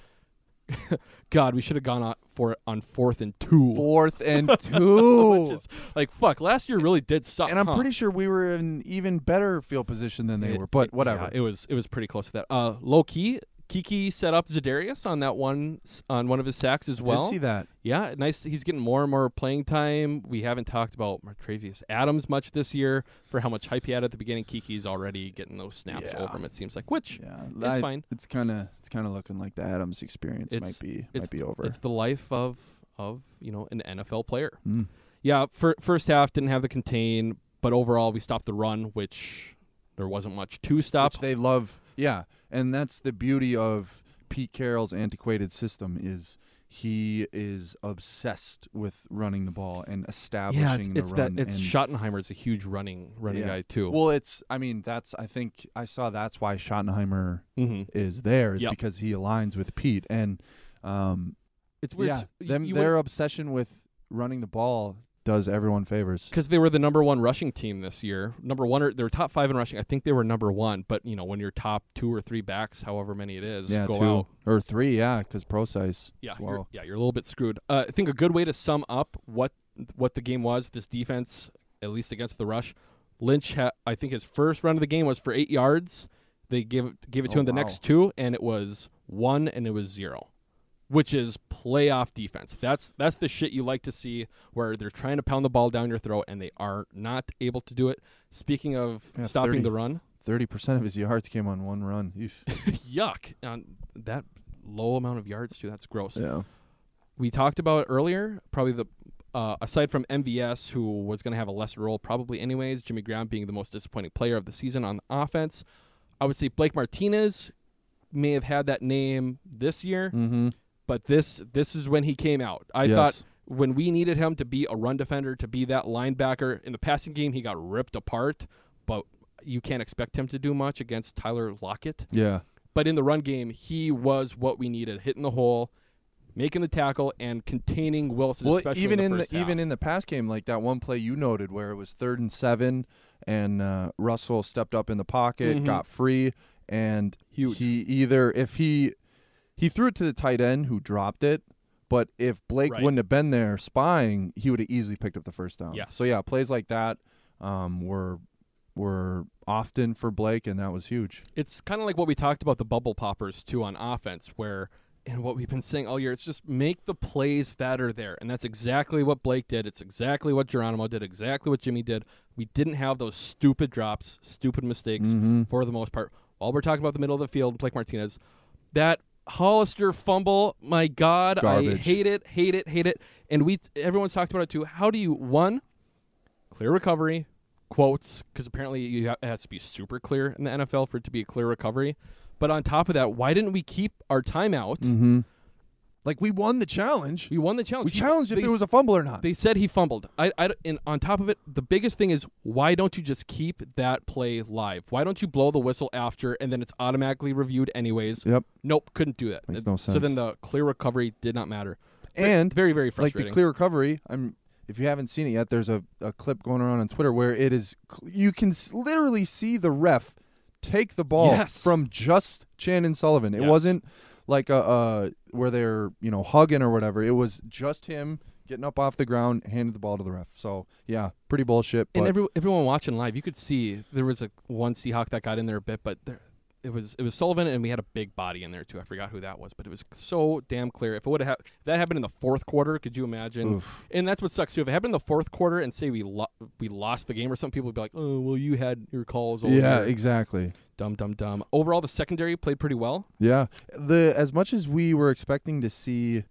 "God, we should have gone on for it on fourth and two. Fourth and two. Is like fuck. Last year really did suck. and I'm huh? pretty sure we were in even better field position than they It- were. But whatever. yeah, it was it was pretty close to that. Uh, low key, Keke set up Za'Darius on that one on one of his sacks as Did well. see that. Yeah, nice. He's getting more and more playing time. We haven't talked about Montravius Adams much this year for how much hype he had at the beginning. Keke's already getting those snaps Yeah. over him. It seems like, which Yeah, is I- fine. It's kind of it's kind of looking like the Adams experience It's- might be might be over. It's the life of of you know an NFL player. Mm. Yeah, fir- first half didn't have the contain, but overall we stopped the run, which there wasn't much to stop. Which they love. Yeah, and that's the beauty of Pete Carroll's antiquated system is he is obsessed with running the ball and establishing yeah, it's, the it's run. that it's and Schottenheimer's a huge running running Yeah. guy too. Well, it's I mean that's I think I saw that's why Schottenheimer Mhm. is there is Yep. because he aligns with Pete and um it's weird. yeah them their obsession with running the ball does everyone favors. because they were the number one rushing team this year. Number one, or they were top five in rushing. I think they were number one. But you know, when you're top two or three backs, however many it is, Yeah, go two out. or three, yeah, because pro size. Yeah, as you're, yeah, you're a little bit screwed. Uh, I think a good way to sum up what what the game was, this defense, at least against the rush. Lynch, ha- I think his first run of the game was for eight yards. They gave gave it to Oh, him the wow. next two, and it was one, and it was zero, which is playoff defense. That's that's the shit you like to see, where they're trying to pound the ball down your throat, and they are not able to do it. Speaking of Yeah, stopping 30. the run, Thirty percent of his yards came on one run. Yuck, on that low amount of yards too. That's gross. yeah. we talked about earlier, probably the uh, aside from MVS, who was going to have a lesser role probably anyways, Jimmy Graham being the most disappointing player of the season on offense. I would say Blake Martinez may have had that name this year, Mm-hmm. But this this is when he came out. I Yes. thought when we needed him to be a run defender, to be that linebacker in the passing game, he got ripped apart. But you can't expect him to do much against Tyler Lockett. Yeah. But in the run game, he was what we needed, hitting the hole, making the tackle, and containing Wilson. Well, especially even in in the, the, half. even in the pass game, like that one play you noted where it was third and seven, and uh, Russell stepped up in the pocket, Mhm. got free, and Huge. he either if he he threw it to the tight end who dropped it, but if Blake Right. wouldn't have been there spying, he would have easily picked up the first down. Yes. So yeah, plays like that um, were were often for Blake, and that was huge. it's kind of like what we talked about the bubble poppers too on offense, where and what we've been saying all year, it's just make the plays that are there, and that's exactly what Blake did. It's exactly what Geronimo did. Exactly what Jimmy did. We didn't have those stupid drops, stupid mistakes Mhm. for the most part. While we're talking about the middle of the field, Blake Martinez, that Hollister fumble, my God, I hate it, hate it, hate it. And we everyone's talked about it too. How do you one clear recovery quotes because apparently you ha- it has to be super clear in the NFL for it to be a clear recovery. But on top of that, why didn't we keep our timeout? Mm-hmm. Like we won the challenge. We won the challenge. We He- challenged if they it was a fumble or not. They said he fumbled. I, I, and on top of it, the biggest thing is why don't you just keep that play live? Why don't you blow the whistle after and then it's automatically reviewed anyways? Yep. Nope, couldn't do that. Makes Uh, no So then the clear recovery did not matter. And very very frustrating. like the clear recovery. I'm if you haven't seen it yet, there's a, a clip going around on Twitter where it is you can literally see the ref take the ball Yes. from just Chandon Sullivan. It Yes. wasn't like a uh, where they're you know hugging or whatever. It was just him getting up off the ground, handed the ball to the ref. So yeah, pretty bullshit. But and every, everyone watching live, you could see there was a one Seahawk that got in there a bit, but there, it was it was Sullivan, and we had a big body in there too. I forgot who that was, but it was so damn clear. If it would have that happened in the fourth quarter, could you imagine? Oof. And that's what sucks too. If it happened in the fourth quarter, and say we lo- we lost the game or something, people would be like, "Oh, well, you had your calls." Over yeah, there." exactly. Dumb, dumb, dumb. Overall, the secondary played pretty well. Yeah, the as much as we were expecting to see.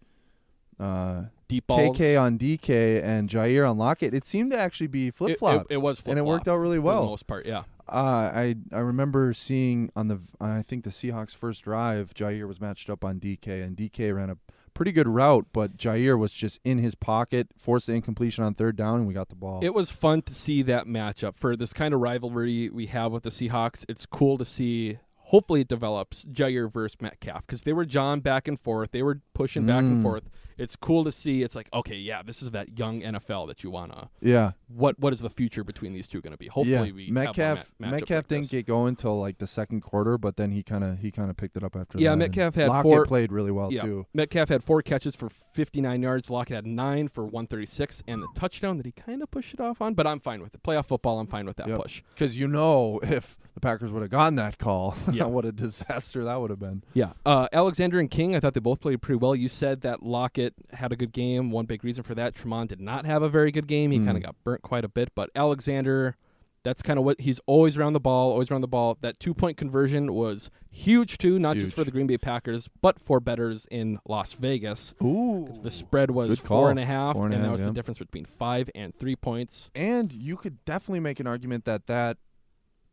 Uh, Deep balls. KK on DK and Jaire on Lockett, it seemed to actually be It- flip flop. It, it was, and it worked out really for well. the most part. Yeah. Uh, I I remember seeing on the I think the Seahawks first drive, Jaire was matched up on DK, and DK ran a pretty good route, but Jaire was just in his pocket, forced the incompletion on third down, and we got the ball. It was fun to see that matchup for this kind of rivalry we have with the Seahawks. It's cool to see hopefully it develops Jaire versus Metcalf because they were John back and forth. They were pushing back and Mm. forth. It's cool to see. It's like okay, yeah, this is that young NFL that you wanna. Yeah. What what is the future between these two going to be? Hopefully yeah. we Metcalf ma- Metcalf like didn't this. get going till like the second quarter, but then he kind of he kind of picked it up after Yeah, that. and Metcalf had Lockett four. played really well yeah, too. Metcalf had four catches for 59 yards. Lockett had nine for 136, and the touchdown that he kind of pushed it off on. But I'm fine with it. Playoff football, I'm fine with that push. Because you know, if the Packers would have gotten that call, Yeah. what a disaster that would have been. Yeah. Uh, Alexander and King, I thought they both played pretty well. You said that Lockett had a good game. One big reason for that, Tramon did not have a very good game. He kind of Mm. got burnt quite a bit. But Alexander, that's kind of what he's always around the ball, always around the ball. That two point conversion was huge too, not just for the Green Bay Packers, but for betters in Las Vegas. Ooh. The spread was four and a half, Four and a and that was yeah. the difference between five and three points. And you could definitely make an argument that that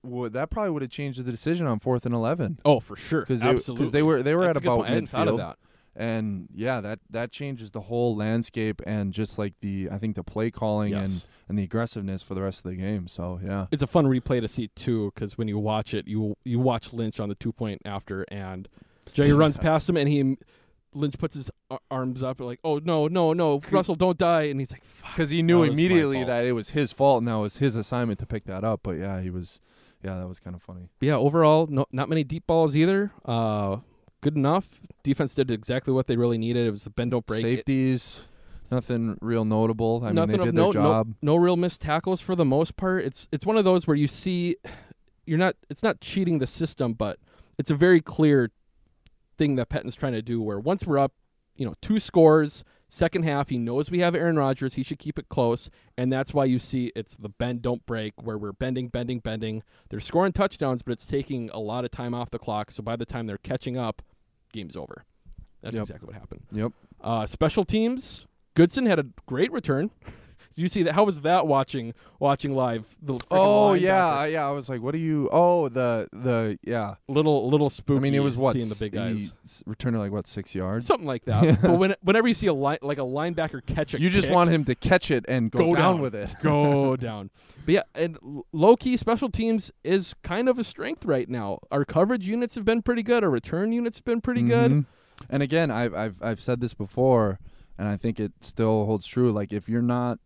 would that probably would have changed the decision on fourth and eleven. Oh, for sure, because absolutely. they were they were That's at about point. I hadn't thought of midfield. that. And yeah, that that changes the whole landscape and just like the I think the play calling and Yes. and the aggressiveness for the rest of the game. So yeah, It's a fun replay to see too, because when you watch it, you you watch Lynch on the two point after, and Jay runs past him, and he Lynch puts his arms up like, "Oh no, no, no, Russell, don't die!" And he's like, because he knew That was my immediately that it was his fault and that was his assignment to pick that up. But yeah, he was yeah, that was kind of funny. But yeah, overall, no, not many deep balls either. Uh, good enough. Defense did exactly what they really needed. It was the bend don't break. It- Safeties, nothing real notable. I mean, nothing they of did note. their no- job. No, real missed tackles for the most part. It's it's one of those where you see, you're not. It's not cheating the system, but it's a very clear thing that Pettine's trying to do. Where once we're up, you know, two scores, second half, he knows we have Aaron Rodgers. He should keep it close, and that's why you see it's the bend don't break, where we're bending, bending, bending. They're scoring touchdowns, but it's taking a lot of time off the clock. So by the time they're catching up, game's over. That's Yep. exactly what happened. Yep. Uh, special teams. Goodson had a great return. Did you see that? How was that watching watching live? The Oh yeah, yeah. I was like, what are you? Oh, the the yeah. little little spooky. I mean, it was what seeing the big guys, returning like what six yards. something like that. but when, whenever you see a line like a linebacker catch a, you just kick, want him to catch it and go, go down, with it. go down. But yeah, and low key special teams is kind of a strength right now. Our coverage units have been pretty good. Our return units have been pretty good. Mhm. And again, I've I've I've said this before, and I think it still holds true. Like if you're not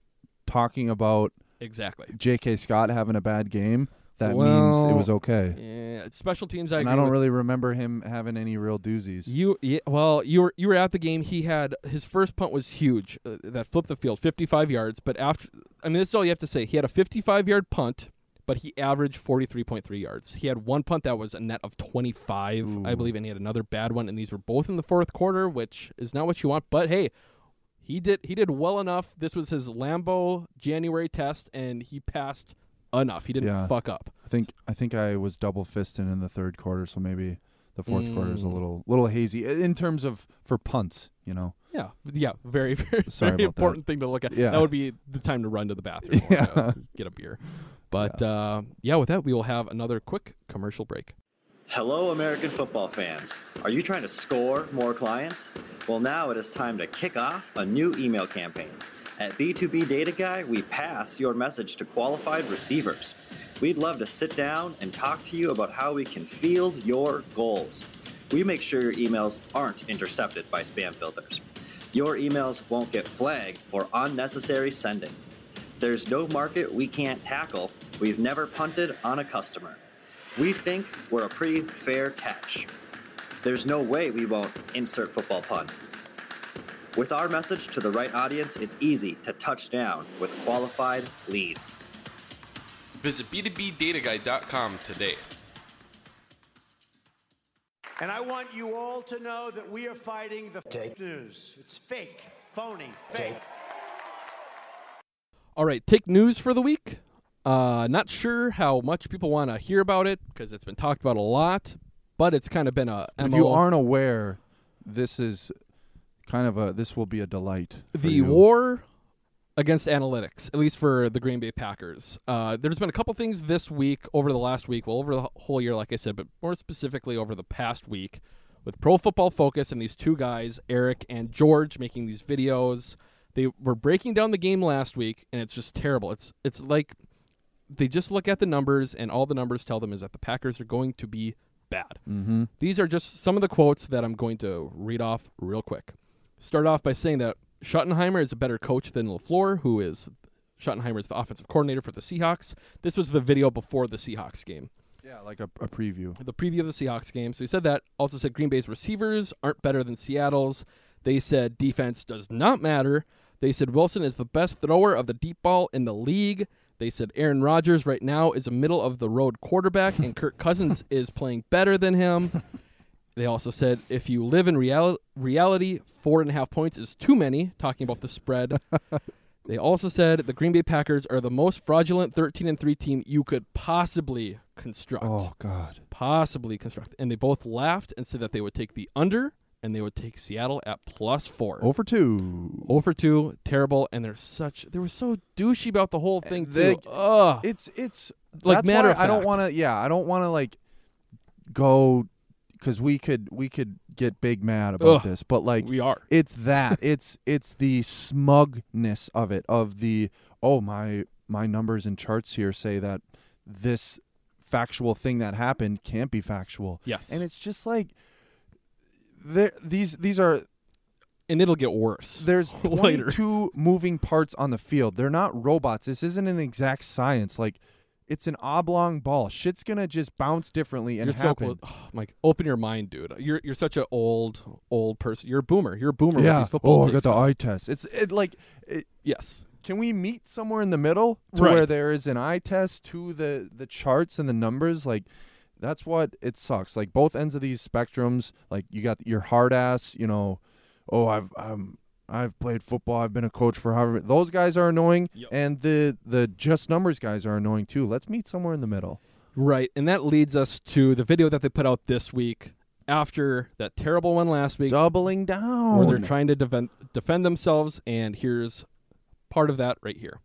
talking about Exactly. J.K. Scott having a bad game, that means it was okay. Yeah, special teams. I and agree I don't with. really remember him having any real doozies. You yeah, well, you were you were at the game. He had his first punt was huge, uh, that flipped the field, 55 yards. But after, I mean, this is all you have to say. He had a 55 yard punt, but he averaged 43.3 yards. He had one punt that was a net of 25, I believe, and he had another bad one. And these were both in the fourth quarter, which is not what you want. But hey, he did he did well enough. This was his Lambeau January test, and he passed enough. He didn't Yeah. fuck up. I think I think I was double fisting in the third quarter, so maybe the fourth quarter is a Mm. little little hazy in terms of for punts. You know. Yeah, yeah, very, very, Sorry very about that. important thing to look at. Yeah. That would be the time to run to the bathroom, or, Yeah. uh, get a beer. But yeah. Uh, yeah, with that, we will have another quick commercial break. Hello, American football fans. Are you trying to score more clients? Well, now it is time to kick off a new email campaign. At B2B Data Guy, we pass your message to qualified receivers. We'd love to sit down and talk to you about how we can field your goals. We make sure your emails aren't intercepted by spam filters. Your emails won't get flagged for unnecessary sending. There's no market we can't tackle. We've never punted on a customer. We think we're a pretty fair catch. There's no way we won't insert football pun. With our message to the right audience, it's easy to touch down with qualified leads. Visit b2bdataguy.com today. And I want you all to know that we are fighting the fake news. It's fake, phony, fake. All right, take news for the week. Uh, not sure how much people want to hear about it because it's been talked about a lot, but it's kind of been a If you aren't aware, this is kind of a this will be a delight. the you. war against analytics, at least for the Green Bay Packers. Uh, there's been a couple things this week, over the last week, well, over the whole year, like I said, but more specifically over the past week, with Pro Football Focus and these two guys, Eric and George, making these videos. They were breaking down the game last week, and it's just terrible. It's it's like they just look at the numbers, and all the numbers tell them is that the Packers are going to be bad. Mm-hmm. These are just some of the quotes that I'm going to read off real quick. Start off by saying that Schottenheimer is a better coach than LaFleur, who is Schottenheimer is the offensive coordinator for the Seahawks. This was the video before the Seahawks game. Yeah, like a, a preview. The preview of the Seahawks game. So he said that. Also said Green Bay's receivers aren't better than Seattle's. They said defense does not matter. They said Wilson is the best thrower of the deep ball in the league. They said Aaron Rodgers right now is a middle of the road quarterback, and Kirk Cousins is playing better than him. They also said if you live in real- reality, four and a half points is too many, talking about the spread. they also said the Green Bay Packers are the most fraudulent 13 and 3 team you could possibly construct. Oh God. Possibly construct. And they both laughed and said that they would take the under and they would take Seattle at plus four. Over two. Over two, terrible, and they're such they were so douchey about the whole uh, thing They- too. Ugh. It's it's Like that's matter why of I don't want to. Yeah, I don't want to like go because we could we could get big mad about Ugh, this, but like we are. It's that. it's it's the smugness of it. Of the oh my my numbers and charts here say that this factual thing that happened can't be factual. Yes. and it's just like there these these are and it'll get worse. there's later. 22 moving parts on the field. They're not robots. This isn't an exact science. Like it's an oblong ball. Shit's gonna just bounce differently and You're so happen. close. Oh, Mike, open your mind, dude. You're you're such an old old person. You're a boomer. You're a boomer with yeah. Oh, I got the eye test. It's it like it, yes. Can we meet somewhere in the middle to Right. where there is an eye test to the the charts and the numbers? Like that's what it sucks. Like both ends of these spectrums. Like you got your hard ass. You know, oh I've I'm I've played football. I've been a coach for however. Those guys are annoying, and the the just numbers guys are annoying too. Let's meet somewhere in the middle. Right, and that leads us to the video that they put out this week after that terrible one last week, doubling down, where they're trying to defend defend themselves. And here's part of that right here.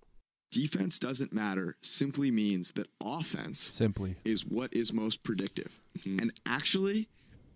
Defense doesn't matter simply means that offense simply is what is most predictive. And actually,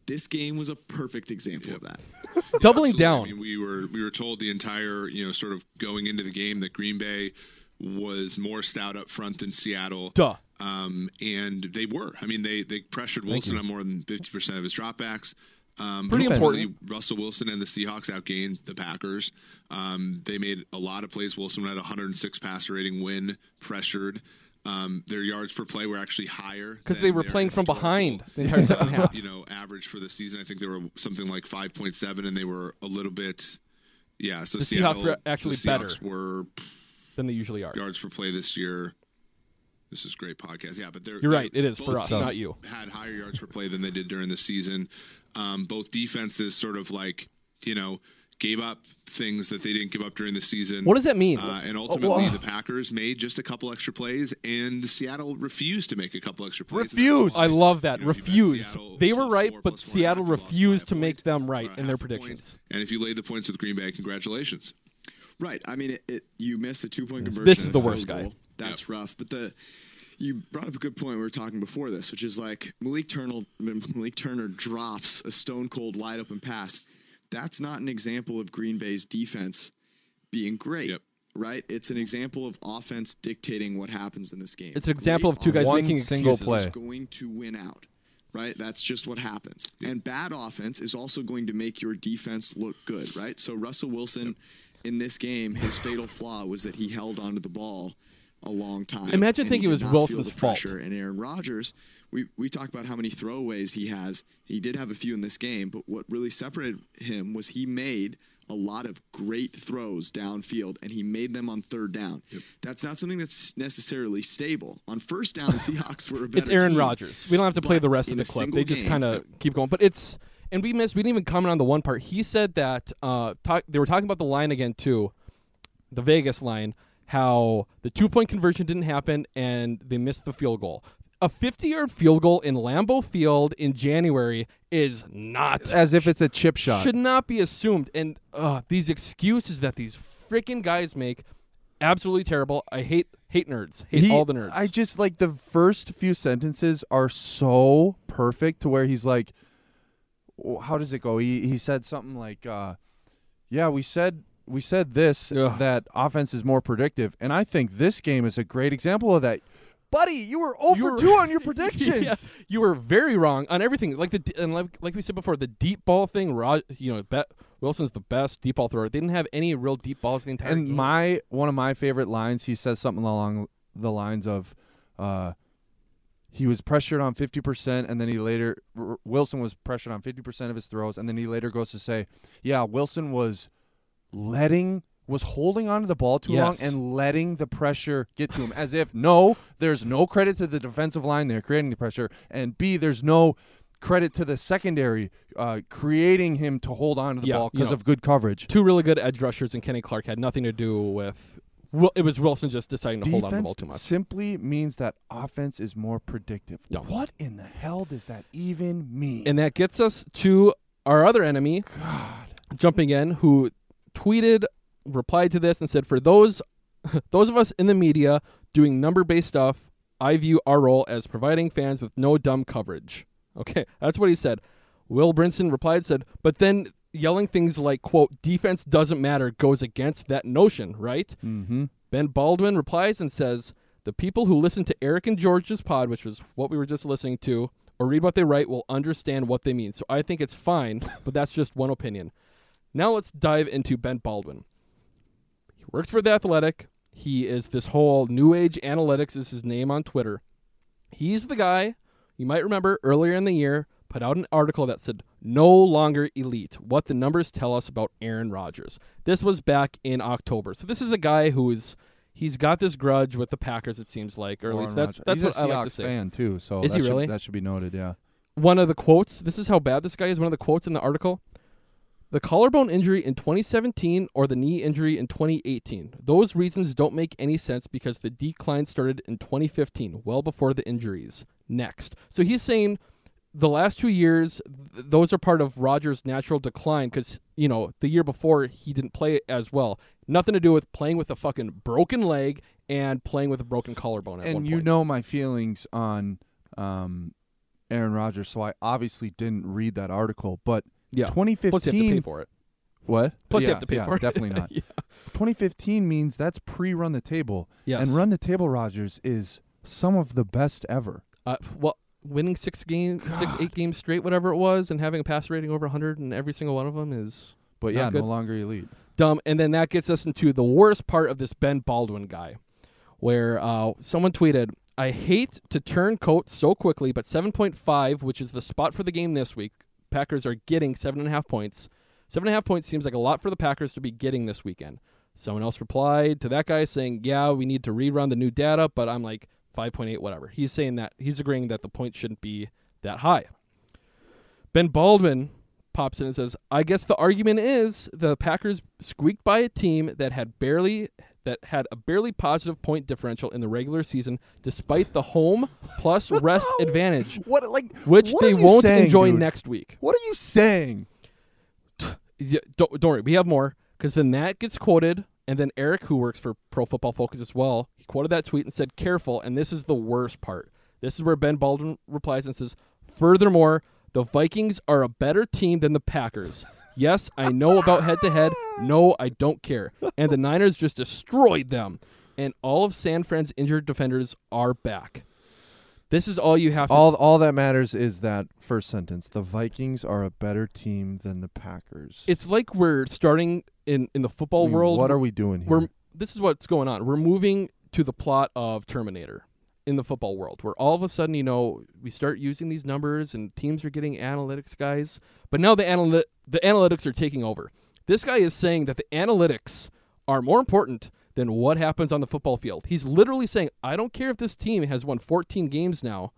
this game was a perfect example of that. Doubling Absolutely. down. I mean, we were we were told the entire you know sort of going into the game that Green Bay was more stout up front than Seattle. Duh. Um, and they were. I mean, they they pressured Wilson on more than fifty percent of his dropbacks. Um, Pretty important. Russell Wilson and the Seahawks outgained the Packers. Um, they made a lot of plays. Wilson had 106 passer rating win, pressured. Um, their yards per play were actually higher Because they were playing from behind the entire second half. you know, average for the season. I think they were something like 5.7, and they were a little bit, yeah. So The Seattle, Seahawks were actually the better were than they usually are. yards per play this year. This is great podcast, yeah. But they're You're they're- right, it is for us, not you. Had higher yards per play than they did during the season. Um, both defenses sort of like you know gave up things that they didn't give up during the season. What does that mean? Uh, and Oh, ultimately, the Packers made just a couple extra plays, and Seattle refused to make a couple extra plays. Refused. I love that. You know, refused. They were right, four, but plus four and a Seattle half, you lost refused to make them right in their half a point. predictions. And if you laid the points with Green Bay, congratulations. Right. I mean, it, it you missed a two point conversion. this is the a field worst guy. Goal. That's rough. But the you brought up a good point. We were talking before this, which is like Malik Turner. Malik Turner drops a stone cold wide open pass. That's not an example of Green Bay's defense being great. Right. It's an example of offense dictating what happens in this game. It's an example Great of two guys making a single play. is going to win out. Right? That's just what happens. And bad offense is also going to make your defense look good, right? So Russell Wilson in this game, his fatal flaw was that he held onto the ball a long time. Imagine thinking it was not Wilson's the fault. pressure. And Aaron Rodgers, we we talk about how many throwaways he has. He did have a few in this game, but what really separated him was he made a lot of great throws downfield, and he made them on third down. That's not something that's necessarily stable. On first down, the Seahawks were a better It's Aaron team, Rodgers. We don't have to play the rest of the a clip. They just kind of keep going. But it's and we missed. We didn't even comment on the one part. He said that uh, talk, they were talking about the line again too, the Vegas line. How the two point conversion didn't happen and they missed the field goal. A 50 yard field goal in Lambeau Field in January is not As if it's a chip shot. should not be assumed. And uh, these excuses that these freaking guys make, absolutely terrible. I hate hate nerds. Hate He- all the nerds. I just like the first few sentences are so perfect to where he's like, how does it go? He he said something like, uh, "Yeah, we said we said this Ugh. that offense is more predictive," and I think this game is a great example of that. buddy, you were over two on your predictions. Yeah, you were very wrong on everything. Like the and like, like we said before, the deep ball thing. Rod, you know, bet Wilson's the best deep ball thrower. They didn't have any real deep balls the entire game. And game. my one of my favorite lines, he says something along the lines of, uh, he was pressured on fifty percent, and then he later R- Wilson was pressured on fifty percent of his throws, and then he later goes to say, "Yeah, Wilson was letting." Was holding onto the ball too Yes. long and letting the pressure get to him, as if no, there's no credit to the defensive line there creating the pressure, and B, there's no credit to the secondary uh, creating him to hold on to the Yeah, ball you because know, of good coverage. Two really good edge rushers and Kenny Clark had nothing to do with. It was Wilson just deciding to hold on to the ball too much. simply means that offense is more predictive. What in the hell does that even mean? And that gets us to our other enemy, jumping in, who tweeted, replied to this, and said, "For those, those of us in the media doing number-based stuff, I view our role as providing fans with no dumb coverage." Okay, that's what he said. Will Brinson replied, said, "But then." Yelling things like "quote defense doesn't matter" goes against that notion, right? Mm-hmm. Ben Baldwin replies and says, The people who listen to Eric and George's pod, which was what we were just listening to, or read what they write will understand what they mean. So I think it's fine, but that's just one opinion. Now let's dive into Ben Baldwin. He works for The Athletic. He is this whole New Age Analytics is his name on Twitter. He's the guy, you might remember earlier in the year, put out an article that said no longer elite, what the numbers tell us about Aaron Rodgers. This was back in October. So this is a guy who is he's got this grudge with the Packers it seems like, or at least that's that's He's what I like to say. fan too, so is that he should- really? that should be noted. Yeah. One of the quotes, this is how bad this guy is. One of the quotes in the article the collarbone injury in 2017 or the knee injury in 2018. Those reasons don't make any sense because the decline started in 2015, well before the injuries. Next. So he's saying the last two years, th- those are part of Rodgers' natural decline because, you know, the year before he didn't play as well. Nothing to do with playing with a fucking broken leg and playing with a broken collarbone at one and you point. know my feelings on um, Aaron Rodgers, so I obviously didn't read that article. But Yeah. 2015. Plus you have to pay for it. What? Plus you have to pay yeah, for it. Definitely not. Yeah. 2015 means that's pre-run the table. Yes. And run the table Rodgers is some of the best ever. Uh, well, winning six games, six eight games straight, whatever it was, and having a passer rating over 100 in every single one of them is. But yeah, no longer elite. dumb. And then that gets us into the worst part of this Ben Baldwin guy, where uh, someone tweeted, "I hate to turn coat so quickly, but 7.5, which is the spot for the game this week, Packers are getting seven and a half points. Seven and a half points seems like a lot for the Packers to be getting this weekend." Someone else replied to that guy saying, "Yeah, we need to rerun the new data," but I'm like 5.8, whatever. He's saying that he's agreeing that the point shouldn't be that high. Ben Baldwin pops in and says, "I guess the argument is the Packers squeaked by a team that had barely that had a barely positive point differential in the regular season, despite the home plus rest advantage, What like which what they won't saying, enjoy dude? next week." What are you saying? Yeah, don't, don't worry, we have more because then that gets quoted, and then Eric, who works for Pro Football Focus as well, he quoted that tweet and said, "Careful," and this is the worst part. This is where Ben Baldwin replies and says, "Furthermore, the Vikings are a better team than the Packers." Yes, I know about head to head. No, I don't care. And the Niners just destroyed them. And all of San Fran's injured defenders are back. This is all you have to All all that matters is that first sentence. The Vikings are a better team than the Packers. It's like we're starting in in the football I mean, world. what are we doing here? We're here? this is what's going on. We're moving to the plot of Terminator in the football world, where all of a sudden, you know, we start using these numbers and teams are getting analytics guys, but now the analy- the analytics are taking over. This guy is saying that the analytics are more important than what happens on the football field. He's literally saying, I don't care if this team has won 14 games now.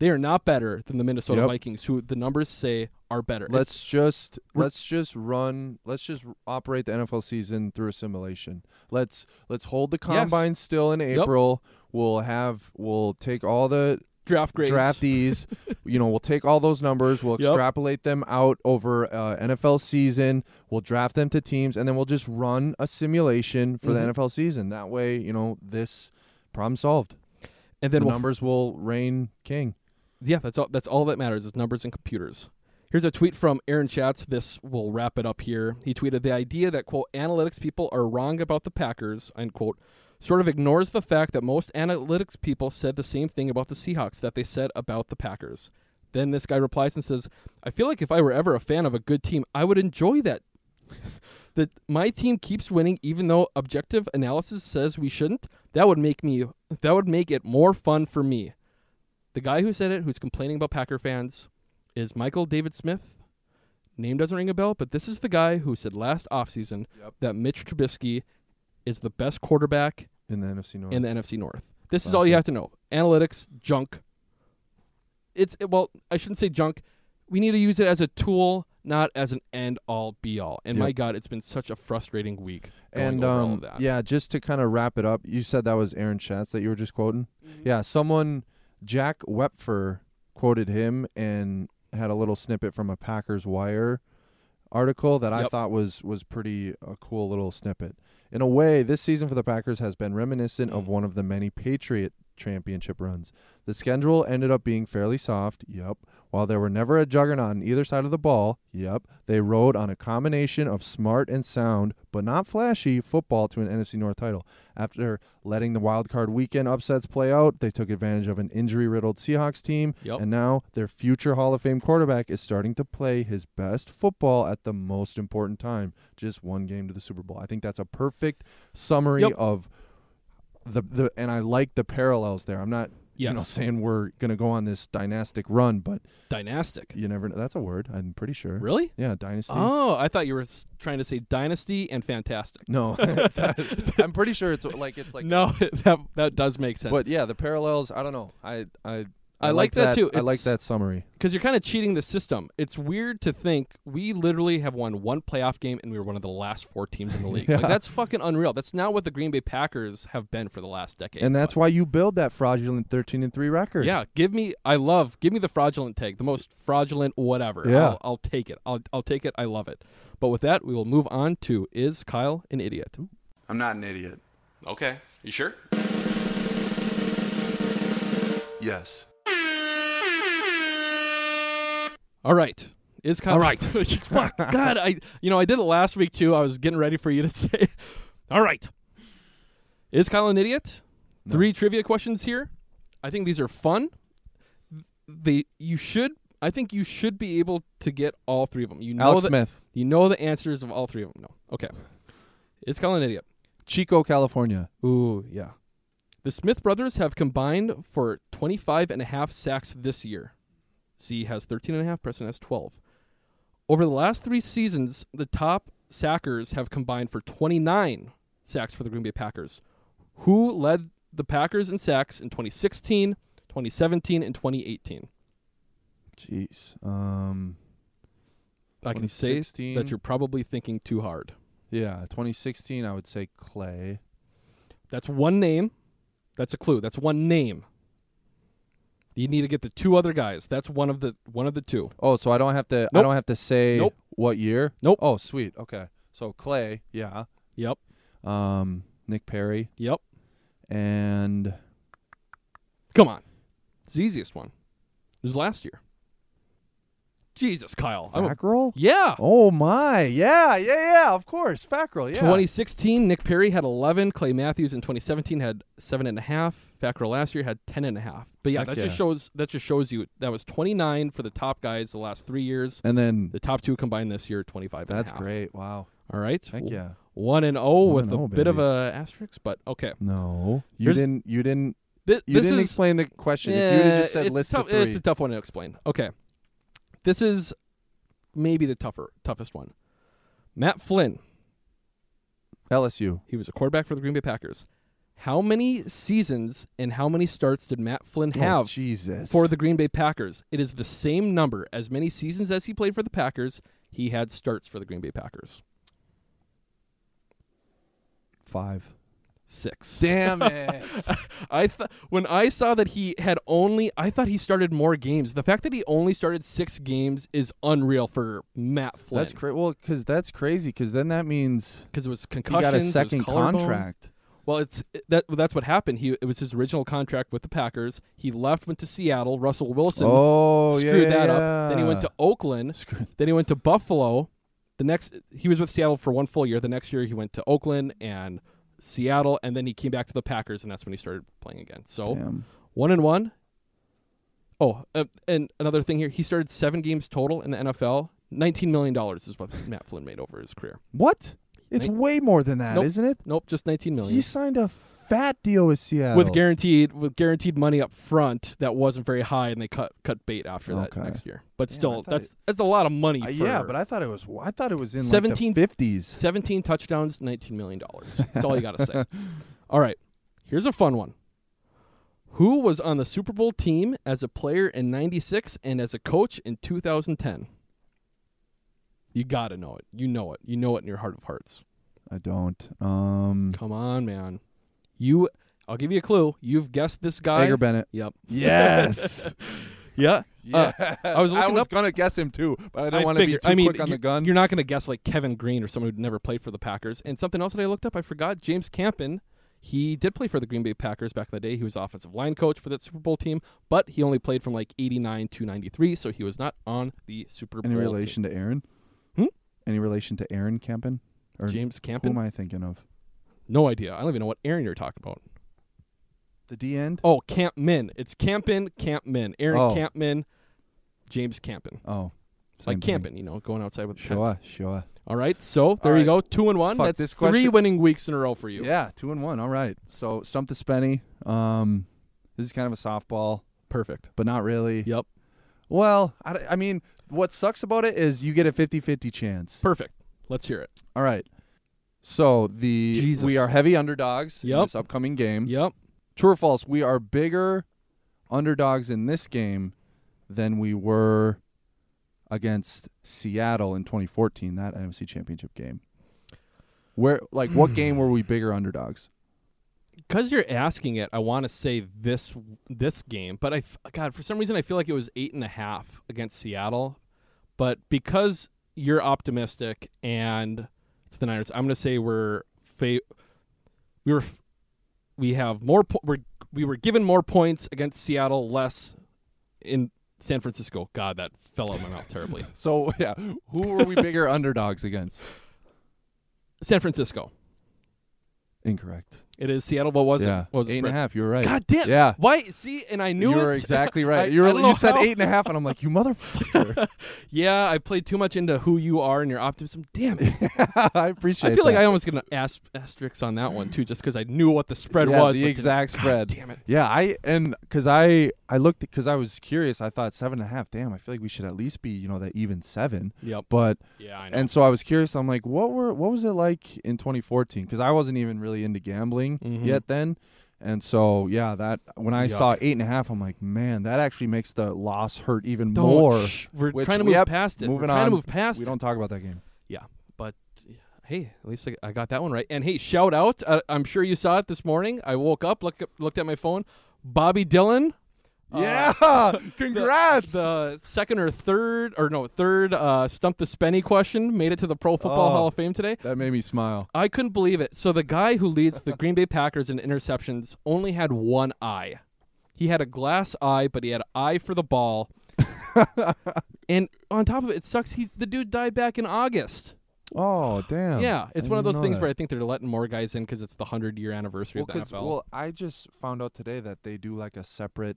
They are not better than the Minnesota Yep. Vikings, who the numbers say are better. It's- Let's just we're- let's just run. Let's just operate the NFL season through a simulation. Let's let's hold the combine still in. April. We'll have we'll take all the Draft grades. draftees. you know, we'll take all those numbers. We'll Yep. extrapolate them out over uh, NFL season. We'll draft them to teams, and then we'll just run a simulation for Mhm. the NFL season. That way, you know, this problem solved. And then the we'll numbers will reign king. Yeah, that's all. That's all that matters is numbers and computers. Here's a tweet from Aaron Schatz. This will wrap it up here. He tweeted the idea that quote analytics people are wrong about the Packers end quote sort of ignores the fact that most analytics people said the same thing about the Seahawks that they said about the Packers. Then this guy replies and says, I feel like if I were ever a fan of a good team, I would enjoy that. that my team keeps winning even though objective analysis says we shouldn't. That would make me that would make it more fun for me. The guy who said it, who's complaining about Packer fans, is Michael David Smith. Name doesn't ring a bell, but this is the guy who said last offseason Yep. that Mitch Trubisky is the best quarterback in the NFC North. in the NFC North. This is all you have to know. Analytics, junk. It's it- well, I shouldn't say junk. We need to use it as a tool, not as an end all be all. And my God, it's been such a frustrating week. And um, yeah, just to kind of wrap it up, you said that was Aaron Schatz that you were just quoting. Mm-hmm. Yeah, someone Jack Wepfer quoted him and had a little snippet from a Packers Wire article that I thought was was pretty a cool little snippet. In a way, this season for the Packers has been reminiscent Mm. of one of the many Patriot championship runs. The schedule ended up being fairly soft, yep. While there were never a juggernaut on either side of the ball, yep, they rode on a combination of smart and sound, but not flashy, football to an NFC North title. After letting the wild card weekend upsets play out, they took advantage of an injury riddled Seahawks team, Yep. and now their future Hall of Fame quarterback is starting to play his best football at the most important time, just one game to the Super Bowl. I think that's a perfect summary Yep. of the the and I like the parallels there. I'm not you know saying we're going to go on this dynastic run, but Dynastic. you never know. That's a word. I'm pretty sure. Really? Yeah, dynasty. Oh, I thought you were trying to say dynasty and fantastic. No. I'm pretty sure it's like it's like no, that that does make sense. But yeah, the parallels, I don't know. I I I like that too. I like It's- that summary. because you're kind of cheating the system. It's weird to think we literally have won one playoff game and we were one of the last four teams in the league. Like that's fucking unreal. That's not what the Green Bay Packers have been for the last decade. And that's why you build that fraudulent 13 and 3 record. yeah, give me. I love. Give me the fraudulent tag, the most fraudulent whatever. Yeah. I'll, I'll take it. I'll I'll take it. I love it. But with that, we will move on to is Kyle an idiot? I'm not an idiot. Okay, you sure? Yes. All right. Is Kyle All right. Fuck, God, I you know I did it last week too. I was getting ready for you to say. All right. Is Kyle an idiot? Three trivia questions here. I think these are fun. They you should I think you should be able to get all three of them. You know Alex the, Smith. You know the answers of all three of them. No. Okay. Is Kyle an idiot? Chico, California. Ooh, yeah. The Smith brothers have combined for 25 and a half sacks this year. Z has 13 and a half, Preston has 12. Over the last three seasons, the top sackers have combined for 29 sacks for the Green Bay Packers. Who led the Packers in sacks in 2016, 2017, and 2018? Jeez. Um I can say that you're probably thinking too hard. Yeah, 2016 I would say Clay. That's one name. That's a clue. That's one name. You need to get the two other guys. That's one of the one of the two. Oh, so I don't have to I Nope. don't have to say Nope. what year? Nope. Oh, sweet. Okay. So Clay, yeah. Yep. Um Nick Perry Yep. and Come on. It's the easiest one. It was last year. Jesus, Kyle. I'm a- Fackrell? yeah. Oh my. Yeah, yeah, yeah, of course. Fackrell, yeah. 2016, Nick Perry had 11. Clay Matthews in 2017 had seven and a half. Fackrell last year had 10 and a half. But yeah, Heck that yeah. just shows that just shows you that was 29 for the top guys the last three years. And then The top two combined this year, 25 and a that's half. great. Wow. All right. Heck yeah. One and oh One with and a oh, bit of baby. a asterisk, but okay. No. You Here's- didn't you didn't Thi- you this didn't is- explain the question. if you would have just said it's list tough, the three. It's a tough one to explain. Okay. This is maybe the tougher toughest one. Matt Flynn. LSU. He was a quarterback for the Green Bay Packers. How many seasons and how many starts did Matt Flynn Oh, have Jesus. for the Green Bay Packers? It is the same number. As many seasons as he played for the Packers, he had starts for the Green Bay Packers. Five. Six. Damn it. I thought when I saw that he had only, I thought he started more games. The fact that he only started six games is unreal for Matt Flynn. That's crazy. Well, because that's crazy. Because then that means because it was he got a second contract. Well, it's that. That's what happened. He it was his original contract with the Packers. He left, went to Seattle. Russell Wilson. Oh, yeah, screwed yeah, that up. Then he went to Oakland. Then he went to Buffalo. The next, he was with Seattle for one full year. The next year, he went to Oakland and Seattle, and then he came back to the Packers, and that's when he started playing again. So Damn. one and one. Oh, uh, and another thing here, he started seven games total in the NFL. Nineteen million dollars is what Matt Flynn made over his career. What? It's Nin- way more than that, Nope. not it? Nope, just nineteen million. He signed a fat deal with Seattle with guaranteed with guaranteed money up front that wasn't very high, and they cut cut bait after that Okay. next year. But still, thought that's it- that's a lot of money. Uh, for yeah, but I thought it was. I thought it was in 17 like the fifties. 17 touchdowns, nineteen million dollars. That's all you got to say. All right, here's a fun one. Who was on the Super Bowl team as a player in '96 and as a coach in 2010? You got to know it. You know it. You know it in your heart of hearts. I don't. Um, Come on, man. You. I'll give you a clue. You've guessed this guy. Edgar Bennett. Yep. Yes. yeah. Uh, I was looking I was up. gonna guess him too, but I don't want to be too I mean, quick on you- the gun. You're not going to guess like Kevin Greene or someone who never played for the Packers. And something else that I looked up, I forgot. James Campen, he did play for the Green Bay Packers back in the day. He was offensive line coach for that Super Bowl team, but he only played from like 89 to 93, so he was not on the Super Bowl. Any Bowl. relation to Aaron? Hmm? Any relation to Aaron Campen? Or James Who Campen? am I thinking of? No idea. I don't even know what Aaron you're talking about. The D end? Oh, Kampman. It's Campin, Campen, Kampman. Aaron Oh. Kampman, James Campin. Oh, It's like same thing. camping, you know, going outside with the tent. Sure, sure. All right, so there you go, two and one. Fuck, That's this three question- winning weeks in a row for you. Yeah, two and one. All right. So stump the Spenny. Um, this is kind of a softball, Perfect. but not really. Yep. Well, I, I mean, what sucks about it is you get a 50-50 chance. Perfect. Let's hear it. All right. So the Jesus. we are heavy underdogs in Yep. this upcoming game. Yep. True or false? We are bigger underdogs in this game than we were against Seattle in 2014, that NFC Championship game. Where, like, what game were we bigger underdogs? Because you're asking it, I want to say this this game, but I f- God for some reason I feel like it was eight and a half against Seattle, but because you're optimistic and it's the Niners, I'm going to say we're fa- we were we have more po- we're, we were given more points against Seattle, less in San Francisco. God, that fell out of my mouth terribly. So yeah, who were we bigger underdogs against? San Francisco. Incorrect. It is Seattle. What was yeah, it? Was eight and a half. You were right. God damn. Yeah. Why? See, and I knew you were exactly I- right. you were, you said how- eight and a half, and I'm like, you motherfucker. Yeah, I played too much into who you are and your optimism. Damn it. I appreciate. It. I feel like. I almost gonna ast- asterisk on that one too, just because I knew what the spread yeah, was. the but didn't- exact God spread. damn it. Yeah, I and because I I looked because I was curious. I thought seven and a half. Damn, I feel like we should at least be you know that even seven. Yep. But Yeah, I know. and so I was curious. I'm like, what were what was it like in 2014? Because I wasn't even really into gambling Mhm. yet then. And so yeah, that when I saw eight and a half, I'm like, man, that actually makes the loss hurt even Don't- more. shh, we're which trying to move have- past it. We're Moving trying to move past We don't talk about that game. Yeah, but hey, at least I, I got that one right. And hey, shout out! Uh, I'm sure you saw it this morning. I woke up, look, looked at my phone. Bobby Dillon. Uh, Yeah, the- congrats. The, second or third, or no, third uh, stump the Spenny question made it to the Pro Football Oh. Hall of Fame today. That made me smile. I couldn't believe it. So the guy who leads the Green Bay Packers in interceptions only had one eye. He had a glass eye, but he had an eye for the ball. and on top of it, it sucks. He the dude died back in August. Oh damn. Yeah, it's I one of those things that. where I think they're letting more guys in because it's the hundred year anniversary Well, of the NFL. well, I just found out today that they do like a separate.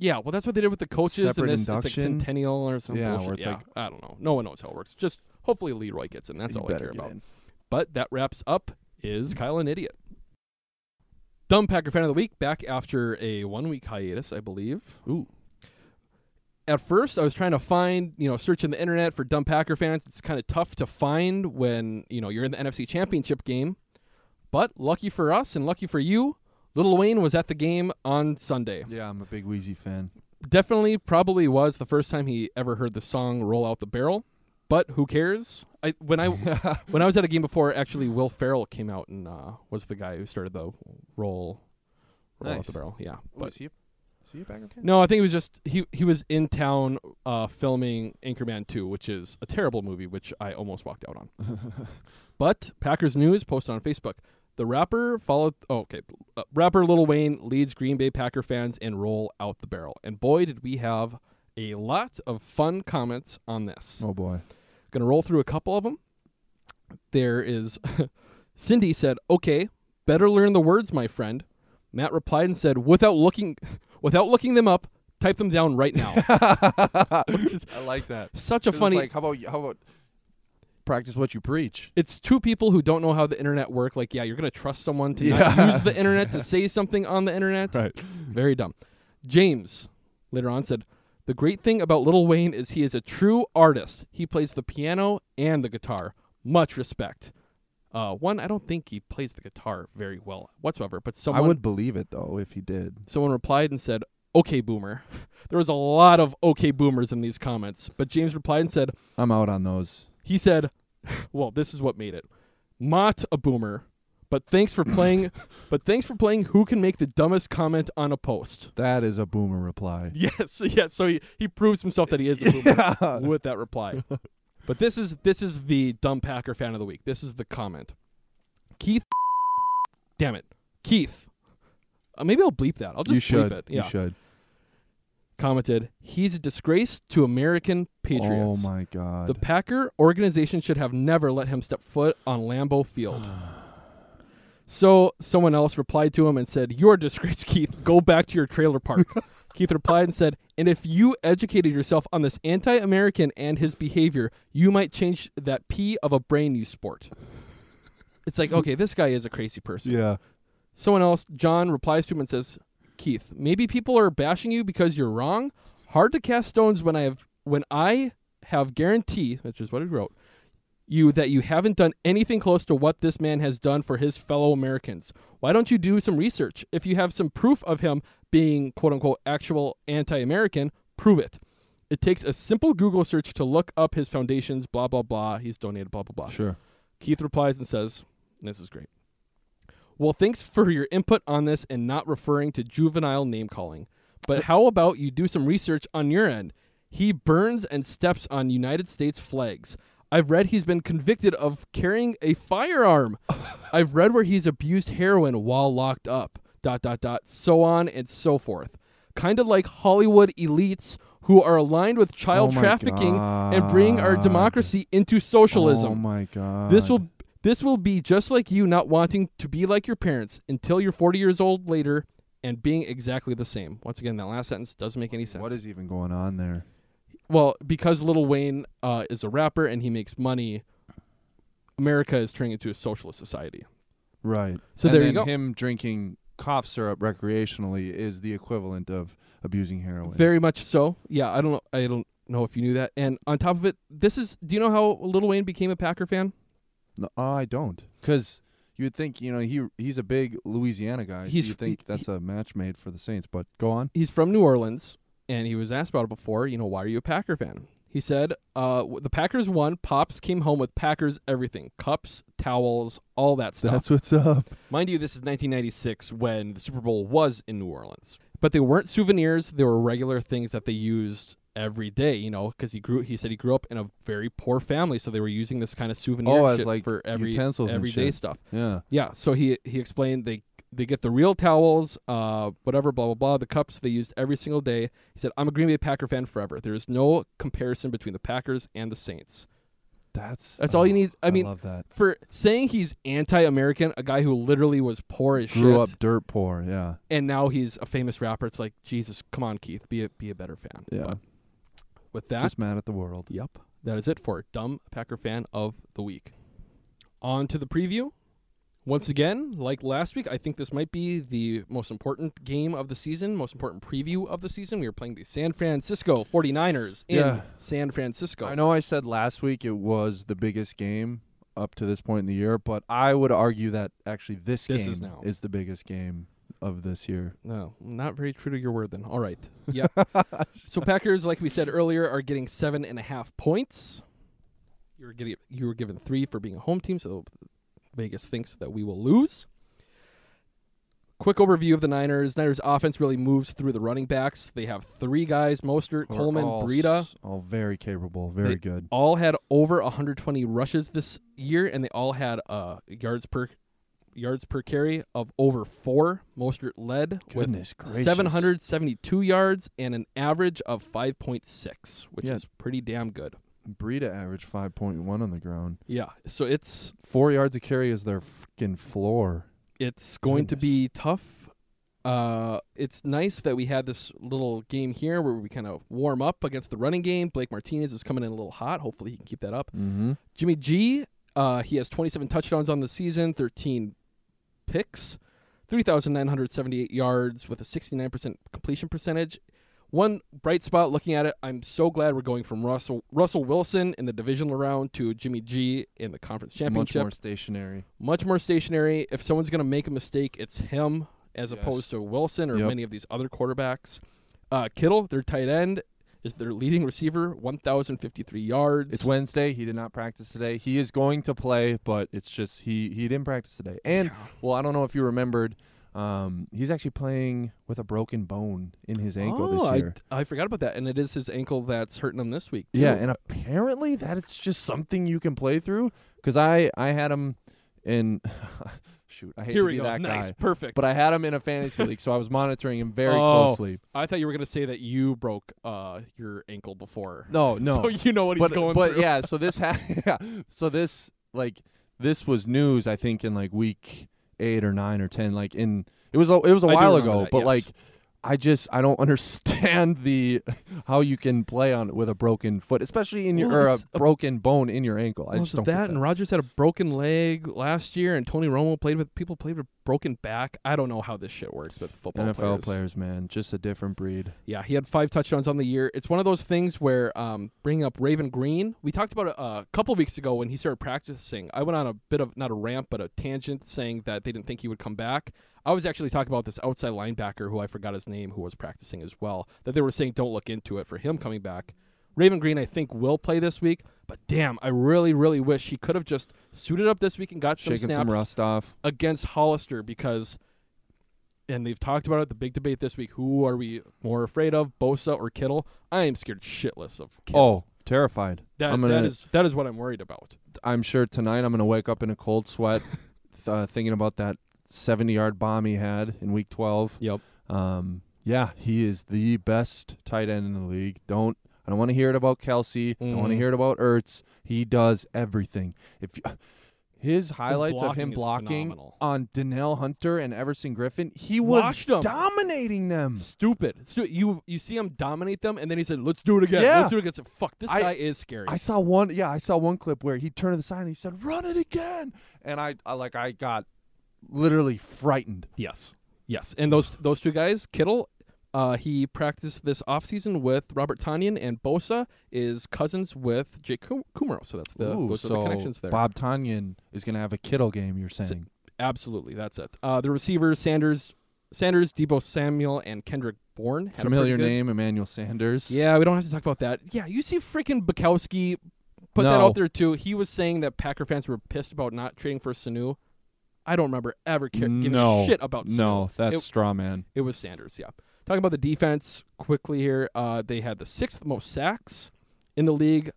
Yeah, well, that's what they did with the coaches Separate and this. It's like? Centennial or something. Yeah, where it's yeah, like- I don't know. No one knows how it works. Just hopefully Leroy gets in. That's You all I better care get about. in. But that wraps up. Is Kyle an idiot? Dumb Packer fan of the week back after a one week hiatus, I believe. Ooh. At first, I was trying to find, you know, searching the internet for dumb Packer fans. It's kind of tough to find when, you know, you're in the NFC Championship game. But lucky for us and lucky for you, Little Wayne was at the game on Sunday. Yeah, I'm a big Weezy fan. Definitely, probably was the first time he ever heard the song "Roll Out the Barrel," but who cares? I when I when I was at a game before, actually, Will Ferrell came out and uh, was the guy who started the roll, roll out the barrel. Yeah, Oh, but he? a- he no, I think it was just he he was in town uh, filming Anchorman 2, which is a terrible movie, which I almost walked out on. but Packers News posted on Facebook. The rapper followed. Oh, okay, uh, rapper Lil Wayne leads Green Bay Packer fans in roll out the barrel, and boy, did we have a lot of fun comments on this. Oh boy. Gonna roll through a couple of them. There is Cindy said, "Okay, better learn the words, my friend. Matt replied and said, without looking, without looking them up, type them down right now. Is I like that. Such a funny. Like, how about how about practice what you preach? it's two people who don't know how the internet work. Like, yeah, you're gonna trust someone to Yeah. use the internet to say something on the internet. Right. Very dumb. James later on said, "The great thing about Little Wayne is he is a true artist. He plays the piano and the guitar. Much respect." Uh, one, I don't think he plays the guitar very well whatsoever. But someone I would believe it though if he did. Someone replied and said, "Okay, boomer." There was a lot of "okay, boomers" in these comments, but James replied and said, I'm out on those. he said, "Well, this is what made it. Not a boomer, but thanks for playing. but thanks for playing. Who can make the dumbest comment on a post?" That is a boomer reply. Yes, yes. So he, he proves himself that he is a boomer with that reply. But this is this is the dumb Packer fan of the week. This is the comment. Keith, damn it, Keith. Uh, maybe I'll bleep that. I'll just you should. bleep it. Yeah. You should. Commented, he's a disgrace to American patriots. Oh my god. The Packer organization should have never let him step foot on Lambeau Field. so someone else replied to him and said, You're a disgrace, Keith. Go back to your trailer park. Keith replied and said, And if you educated yourself on this anti American and his behavior, you might change that pea of a brain you sport. It's like, okay, this guy is a crazy person. yeah. Someone else, John, replies to him and says, Keith, maybe people are bashing you because you're wrong. Hard to cast stones when I have when I have guarantee, which is what he wrote, you that you haven't done anything close to what this man has done for his fellow Americans. Why don't you do some research? If you have some proof of him being quote unquote actual anti American, prove it. It takes a simple Google search to look up his foundations, blah blah blah. He's donated, blah blah blah. Sure. Keith replies and says, and This is great. Well, thanks for your input on this and not referring to juvenile name calling. But uh, how about you do some research on your end? He burns and steps on United States flags. I've read he's been convicted of carrying a firearm. I've read where he's abused heroin while locked up. Dot dot dot. So on and so forth. Kind of like Hollywood elites who are aligned with child Oh my trafficking and bring our God. democracy into socialism. Oh my god. This will this will be just like you not wanting to be like your parents until you're 40 years old later and being exactly the same. Once again, that last sentence doesn't make any sense. What is even going on there? well, because Lil Wayne uh, is a rapper and he makes money, America is turning into a socialist society. Right. So And there you go. Him drinking cough syrup recreationally is the equivalent of abusing heroin. Very much so. Yeah, I don't know. I don't know if you knew that. And on top of it, this is. Do you know how Lil Wayne became a Packer fan? No, I don't. Because you would think, you know, he he's a big Louisiana guy. He's- so you think he- that's a match made for the Saints. But go on. He's from New Orleans, and he was asked about it before. You know, why are you a Packer fan? He said, uh, "The Packers won. Pops came home with Packers everything: cups, towels, all that stuff." That's what's up. Mind you, this is 1996 when the Super Bowl was in New Orleans. But they weren't souvenirs; they were regular things that they used every day. You know, because he grew. He said he grew up in a very poor family, so they were using this kind of souvenir Oh, as like for every utensils and everyday shit. stuff. Yeah. Yeah. So he he explained they they get the real towels, uh, whatever, blah blah blah. The cups they used every single day. He said, "I'm a Green Bay Packer fan forever. There is no comparison between the Packers and the Saints." That's That's all you oh, need. I, I mean, love that. for saying he's anti-American, a guy who literally was poor as Grew shit, up dirt poor. Yeah. and now he's a famous rapper. It's like Jesus, come on, Keith, be a be a better fan. Yeah. But with that, Just mad at the world. Yep. That is it for Dumb Packer Fan of the Week. On to the preview. Once again, like last week, I think this might be the most important game of the season, most important preview of the season. We are playing the San Francisco 49ers in Yeah. San Francisco. I know I said last week it was the biggest game up to this point in the year, but I would argue that actually this, This game is now. the biggest game of this year. No, not very true to your word then. All right. Yeah. so Packers, like we said earlier, are getting seven and a half points. You were getting you were given three for being a home team, so Vegas thinks that we will lose. Quick overview of the Niners. Niners offense really moves through the running backs. They have three guys: Mostert, are Coleman, all Breida. s- All very capable, very They good. All had over 120 rushes this year, and they all had uh, yards per yards per carry of over four. Mostert led Goodness with gracious. 772 yards and an average of 5.6, which Yeah. is pretty damn good. Breida averaged 5.1 on the ground. Yeah, so it's Four yards of carry is their freaking floor. It's going to be tough. Uh, it's nice that we had this little game here where we kind of warm up against the running game. Blake Martinez is coming in a little hot. Hopefully, he can keep that up. Mm-hmm. Jimmy G, uh, he has 27 touchdowns on the season, 13 picks, 3,978 yards with a 69% completion percentage. One bright spot looking at it, I'm so glad we're going from Russell Russell Wilson in the divisional round to Jimmy G in the conference championship. Much more stationary. Much more stationary. If someone's going to make a mistake, it's him as Yes. opposed to Wilson or Yep. many of these other quarterbacks. Uh, Kittle, their tight end, is their leading receiver, 1,053 yards. It's Wednesday. He did not practice today. He is going to play, but it's just he he didn't practice today. And well, I don't know if you remembered, um, he's actually playing with a broken bone in his ankle oh, this I, year. I forgot about that. And it is his ankle that's hurting him this week. Too. Yeah, and apparently that it's just something you can play through. Because I I had him in. shoot, I hate Here to be go. that Nice. guy. Perfect. But I had him in a fantasy league, so I was monitoring him very Oh, closely. I thought you were going to say that you broke uh, your ankle before. No, no. so you know what but, he's going but through. yeah, so this ha- yeah, so this like this was news I think in like week 8 or 9 or 10 like in it was a, it was a I while ago, that, but yes. like I just I don't understand the how you can play on with a broken foot, especially in your Well, or a a- broken bone in your ankle. I just don't that, that. and Rodgers had a broken leg last year, and Tony Romo played with people played with broken back. I don't know how this shit works with football NFL players. players, man, just a different breed. Yeah, he had five touchdowns on the year. It's one of those things where um, bringing up Raven Greene, we talked about it uh, a couple weeks ago when he started practicing. I went on a bit of not a rant, but a tangent, saying that they didn't think he would come back. I was actually talking about this outside linebacker who I forgot his name, who was practicing as well. That they were saying don't look into it for him coming back. Raven Greene, I think, will play this week, but damn, I really, really wish he could have just suited up this week and got some Shaking snaps some rust off. against Hollister because, and they've talked about it. The big debate this week: who are we more afraid of, Bosa or Kittle? I am scared shitless of Kittle. Oh, terrified. that gonna, that is that is what I'm worried about. I'm sure tonight I'm going to wake up in a cold sweat uh, thinking about that 70 yard bomb he had in week 12. Yep. Um, yeah, he is the best tight end in the league. Don't I don't want to hear it about Kelce. Don't want to mm-hmm. hear it about Ertz. He does everything. If you, his highlights of him blocking is blocking phenomenal. on Danielle Hunter and Everson Griffen, he was dominating them. Stupid. Stu- you you see him dominate them, and then he said, "Let's do it again. Yeah. Let's do it again." I said, Fuck, this I- guy is scary. I saw one. Yeah, I saw one clip where he turned to the side and he said, "Run it again," and I, I like I got literally frightened. Yes. Yes. And those those two guys, Kittle, uh, he practiced this offseason with Robert Tonyan, and Bosa is cousins with Jake Kum- Kumerow. So that's the Ooh, those so are the connections there. Bob Tonyan is going to have a Kittle game. You're saying? Absolutely, that's it. Uh, the receivers: Sanders, Sanders, Deebo Samuel, and Kendrick Bourne. Had a Familiar name, Emmanuel Sanders. Yeah, we don't have to talk about that. Yeah, you see, freaking Bukowski put that out there too. He was saying that Packer fans were pissed about not trading for Sanu. I don't remember ever care- giving no a shit about Sanu. No, that's It- straw man. it was Sanders, yeah. Talking about the defense quickly here, uh, they had the sixth most sacks in the league,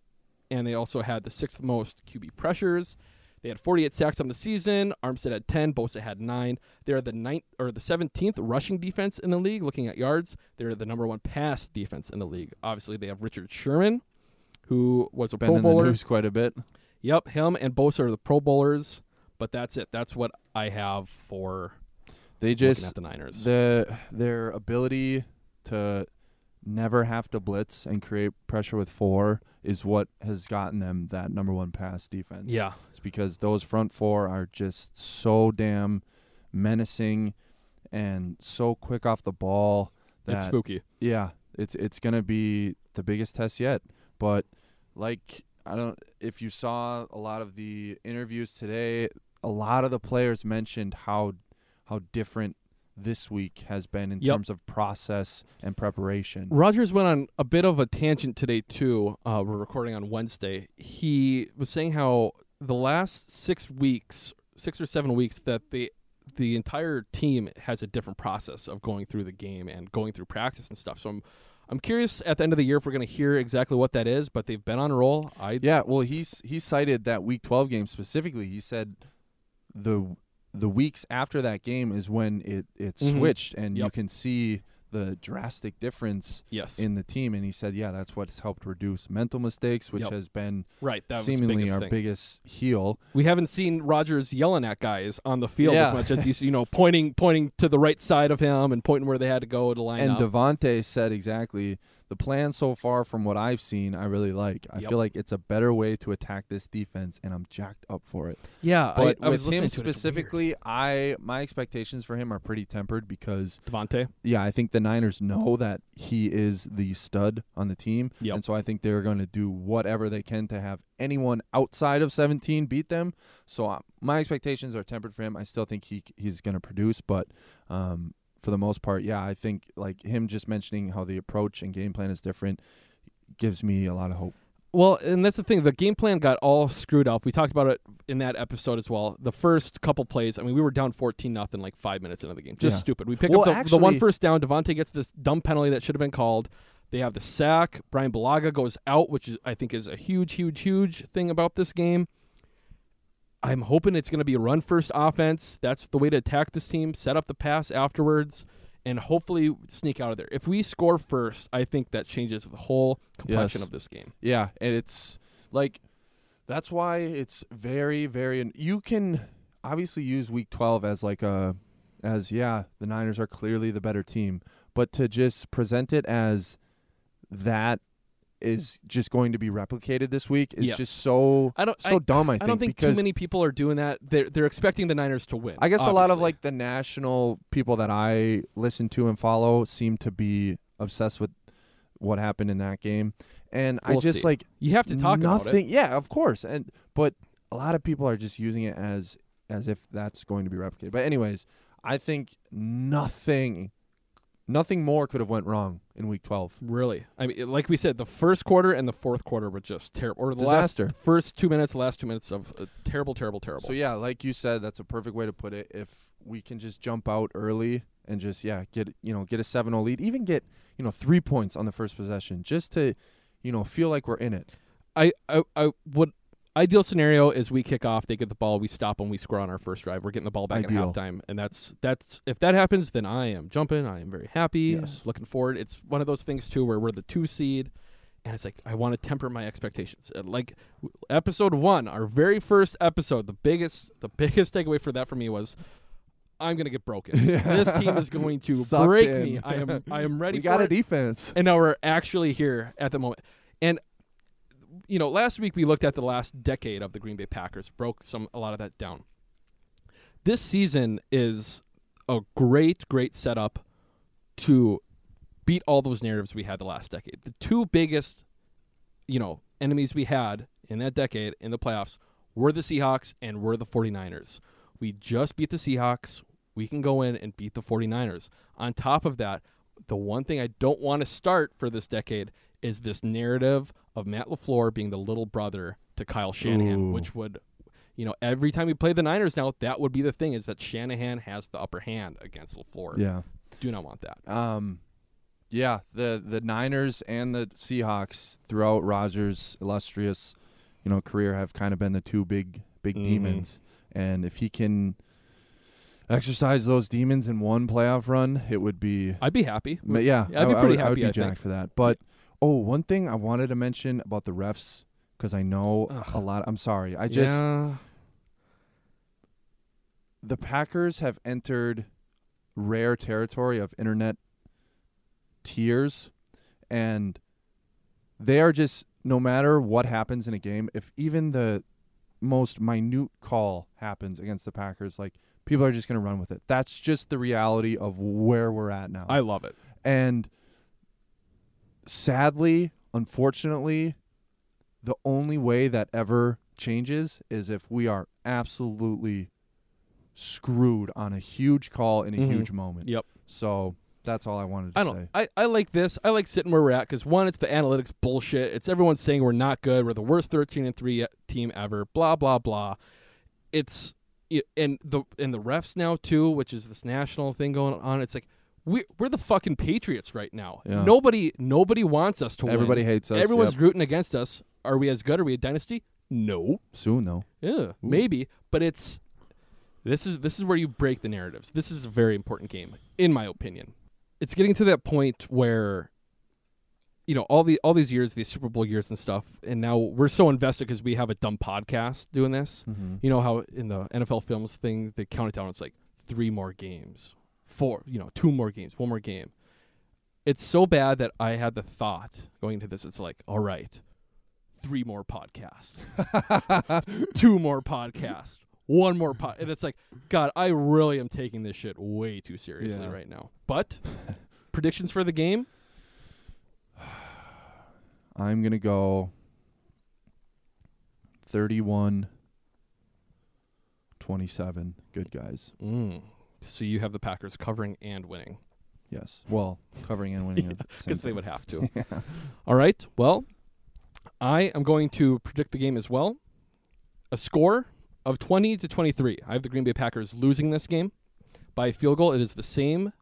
and they also had the sixth most QB pressures. They had 48 sacks on the season. Armstead had 10. Bosa had nine. They're the ninth or the 17th rushing defense in the league. Looking at yards, they're the number one pass defense in the league. Obviously, they have Richard Sherman, who was a Been Pro in the Bowler. news quite a bit. Yep, him and Bosa are the Pro Bowlers. But that's it. That's what I have for They just at the Niners. the their ability to never have to blitz and create pressure with four is what has gotten them that number one pass defense. Yeah. it's because those front four are just so damn menacing and so quick off the ball. That, It's spooky. Yeah, it's it's gonna be the biggest test yet. But like I don't, if you saw a lot of the interviews today, a lot of the players mentioned how how different this week has been in Yep. terms of process and preparation. Rodgers went on a bit of a tangent today too. Uh, we're recording on Wednesday. He was saying how the last six weeks, six or seven weeks, that the the entire team has a different process of going through the game and going through practice and stuff. So I'm I'm curious at the end of the year if we're going to hear exactly what that is. But they've been on a roll. I Yeah, well, he's he cited that Week 12 game specifically. He said the the weeks after that game is when it it Mhm. switched, and you can see the drastic difference Yes. in the team, and he said, yeah, that's what's helped reduce mental mistakes, which Yep. has been Right, that seemingly biggest our thing. biggest heel. We haven't seen Rodgers yelling at guys on the field Yeah. as much as he's you know pointing pointing to the right side of him and pointing where they had to go to line And up. Davante said exactly the plan so far from what I've seen, I really like. I Yep. feel like it's a better way to attack this defense, and I'm jacked up for it. Yeah, but I was with him it, specifically, I my expectations for him are pretty tempered because Davante. Yeah, I think the Niners know that he is the stud on the team, Yep. and so I think they're going to do whatever they can to have anyone outside of 17 beat them. So uh, my expectations are tempered for him. I still think he he's going to produce, but um, for the most part, yeah, I think like him just mentioning how the approach and game plan is different gives me a lot of hope. Well, and that's the thing. The game plan got all screwed up. We talked about it in that episode as well. The first couple plays, I mean, we were down fourteen nothing like five minutes into the game. Just Yeah. stupid. We pick Well, up the, the one actually- first down. Davante gets this dumb penalty that should have been called. They have the sack. Bryan Bulaga goes out, which is I think is a huge, huge, huge thing about this game. I'm hoping it's going to be a run first offense. That's the way to attack this team. Set up the pass afterwards, and hopefully sneak out of there. If we score first, I think that changes the whole complexion Yes. of this game. Yeah, and it's like that's why it's very very you can obviously use week 12 as like a as yeah, the Niners are clearly the better team, but to just present it as that is just going to be replicated this week is Yes. just so I don't so dumb I think don't think too many people are doing that. They're they're expecting the Niners to win. I guess a lot of like the national people that I listen to and follow seem to be obsessed with what happened in that game. And I We'll just see. like You have to talk about it. nothing. Yeah, of course. And but a lot of people are just using it as as if that's going to be replicated. But anyways, I think nothing nothing more could have went wrong in week 12. Really, I mean, like we said, the first quarter and the fourth quarter were just terrible. Or the Disaster. last first two minutes, last two minutes of uh, terrible, terrible, terrible. So yeah, like you said, that's a perfect way to put it. If we can just jump out early and just yeah, get you know, get a 7-0 lead, even get, you know, 3 points on the first possession just to, you know, feel like we're in it. I, I, I would ideal scenario is we kick off, they get the ball, we stop them, we score on our first drive. We're getting the ball back Ideal. at halftime, and that's that's if that happens, then I am jumping. I am very happy. Yes. Looking forward. It's one of those things too where we're the two seed, and it's like I want to temper my expectations. Like episode one, our very first episode, the biggest the biggest takeaway for that for me was. I'm gonna get broken. This team is going to break in. me. I am. I am ready. We for got a defense. and now we're actually here at the moment. And you know, last week we looked at the last decade of the Green Bay Packers, broke some a lot of that down. This season is a great, great setup to beat all those narratives we had the last decade. The two biggest, you know, enemies we had in that decade in the playoffs were the Seahawks and were the 49ers. We just beat the Seahawks. We can go in and beat the 49ers. On top of that, the one thing I don't want to start for this decade is this narrative of Matt LaFleur being the little brother to Kyle Shanahan, Ooh. which would you know, every time we play the Niners now, that would be the thing is that Shanahan has the upper hand against LaFleur. Yeah. Do not want that. Um, yeah, the the Niners and the Seahawks throughout Rodgers' illustrious, you know, career have kind of been the two big big Mhm. demons. And if he can exercise those demons in one playoff run, it would be. I'd be happy. Ma- yeah, I'd be I- I pretty would- I would happy, be I think. jacked for that. But oh, one thing I wanted to mention about the refs because I know a lot. I'm sorry. I just Yeah. the Packers have entered rare territory of internet tears and they are just no matter what happens in a game if even the most minute call happens against the Packers like people are just going to run with it that's just the reality of where we're at now I love it. and sadly unfortunately the only way that ever changes is if we are absolutely screwed on a huge call in a Mhm. huge moment. Yep. So that's all I wanted to I say. don't. I, I like this. I like sitting where we're at because one, it's the analytics bullshit. It's everyone saying we're not good. We're the worst thirteen and three team ever. Blah blah blah. It's and the and the refs now too, which is this national thing going on. It's like we we're the fucking Patriots right now. Yeah. Nobody nobody wants us to win. Everybody hates us, Everyone's yep. rooting against us. Are we as good? Are we a dynasty? No. Soon though. Yeah, maybe, but it's this is this is where you break the narratives. This is a very important game, in my opinion. it's getting to that point where you know all the all these years these super bowl years and stuff and now we're so invested because we have a dumb podcast doing this Mhm. you know how in the nfl films thing they count it down it's like three more games four you know two more games one more game it's so bad that i had the thought going into this it's like all right three more podcasts two more podcasts one more pod and it's like god i really am taking this shit way too seriously Yeah. right now but predictions for the game I'm gonna go 31 27. Good guys. Mm. So you have the Packers covering and winning. Yes. Well, covering and winning. at the they would have to. Yeah. All right. Well, I am going to predict the game as well. A score of 20 to 23. I have the Green Bay Packers losing this game by a field goal. It is the same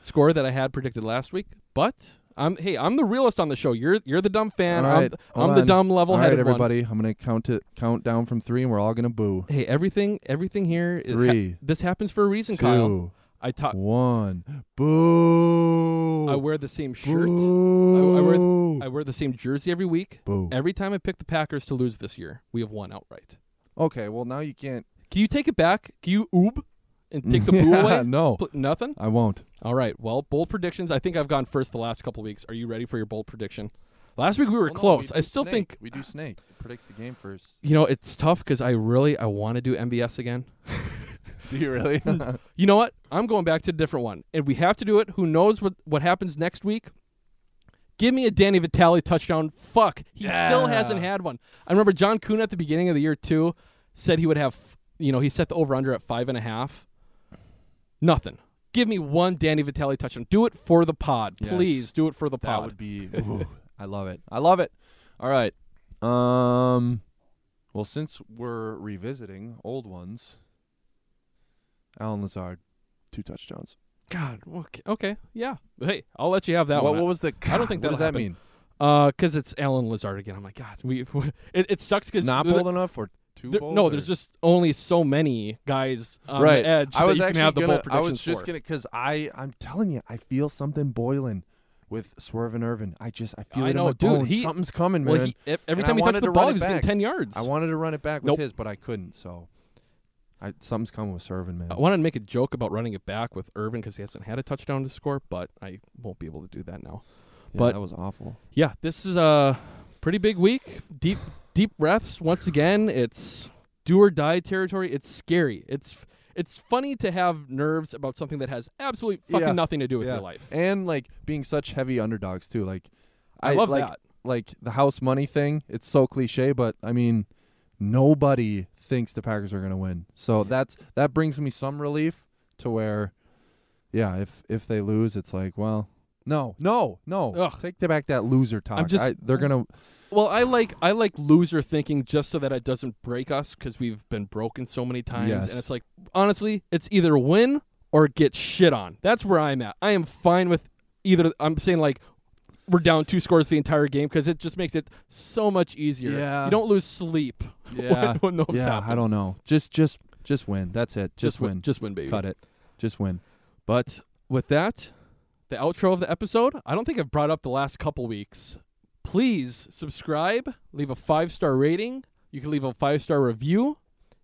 score that I had predicted last week, but I'm hey, I'm the realist on the show. You're you're the dumb fan. All I'm, right, hold I'm the dumb level All right, headed one. everybody. I'm gonna count it count down from three, and we're all gonna boo. Hey, everything everything here is ha- Three, this happens for a reason, Kyle. I talk one. Boo. I wear the same shirt. I, I wear I wear the same jersey every week. Boo. Every time I pick the Packers to lose this year, we have won outright. Okay, well now you can't. Can you take it back? Can you oob and take the boo Yeah, away? no. Pl- nothing. I won't. All right. Well, bold predictions. I think I've gone first the last couple weeks. Are you ready for your bold prediction? Last week we were Well, no, close. we I still Snake. think we do Snake. Predicts the game first. you know it's tough because I really I want to do MVS again. Do you really? you know what? I'm going back to a different one, and we have to do it. Who knows what what happens next week? Give me a Danny Vitale touchdown. Fuck, he still hasn't had one. I remember John Kuhn at the beginning of the year too said he would have. You know, he set the over under at five and a half. Nothing. Give me one Danny Vitale touchdown. Do it for the pod, Yes. please. Do it for the pod. That would be. ooh, I love it. I love it. All right. Um. Well, since we're revisiting old ones, Allen Lazard, two touchdowns. God. Okay. Okay. Yeah. Hey, I'll let you have that What- one. what was the- I don't think what does that'll that happen. mean? Uh, because it's Allen Lazard again. I'm like, God, we. it, it sucks because Not bold enough or too There- no, or- there's just only so many guys on right. the edge I was actually can have the gonna. I was just for. gonna because I I'm telling you, I feel something boiling with Swerve and Ervin. I just I feel I it know, in my dude, bones. he- Something's coming, well, man. he- ev- every And time I he touched the ball, he was getting 10 yards. I wanted to run it back Nope. with his, but I couldn't. So, I something's coming with Servin, man. I wanted to make a joke about running it back with Ervin because he hasn't had a touchdown to score, but I won't be able to do that now. Yeah, but that was awful. Yeah, this is a pretty big week. Deep, deep breaths once again. It's do or die territory. It's scary. It's it's funny to have nerves about something that has absolutely fucking Yeah. nothing to do with Yeah. your life. and like being such heavy underdogs too. Like I love like, that. Like the house money thing. It's so cliche, but I mean, nobody thinks the Packers are gonna win. So that's that brings me some relief to where, yeah, if if they lose, it's like, well, no, no, no, Ugh. take back that loser talk. just- I, they're gonna. Well, I like I like loser thinking just so that it doesn't break us because we've been broken so many times, Yes. and it's like honestly, it's either win or get shit on. That's where I'm at. I am fine with either. I'm saying like we're down two scores the entire game because it just makes it so much easier. Yeah. you don't lose sleep. Yeah, when, when yeah. happen. I don't know. Just just just win. That's it. Just, Just win- win. just win, baby. Cut it. Just win. But with that, the outro of the episode, I don't think I've brought up the last couple weeks. Please subscribe, leave a five star rating. You can leave a five star review.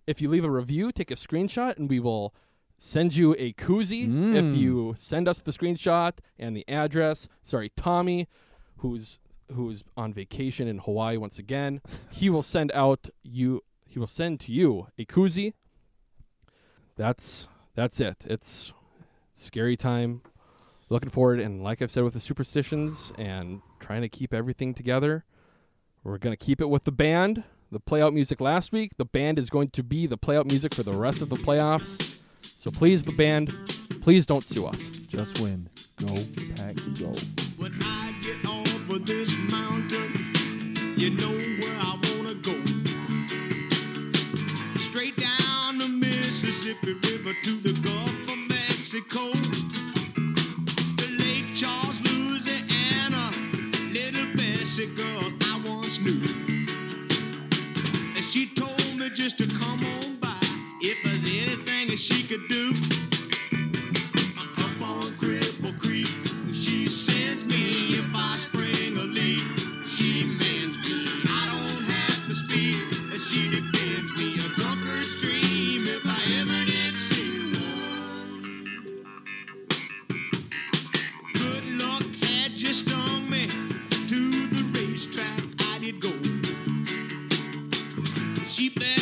If you leave a review, take a screenshot and we will send you a koozie. Mm. If you send us the screenshot and the address, sorry, Tommy, who's who's on vacation in Hawaii once again, he will send out you he will send to you a koozie. That's that's it. It's scary time. Looking forward, and like I've said with the superstitions and trying to keep everything together, we're gonna keep it with the band. The playout music last week. The band is going to be the playout music for the rest of the playoffs. So please, the band, please don't sue us. Just win. Go pack. Go. When I get over this mountain, you know where I wanna go. Straight down the Mississippi River to the Gulf of Mexico. And she told me just to come on by if there's anything that she could do. keep that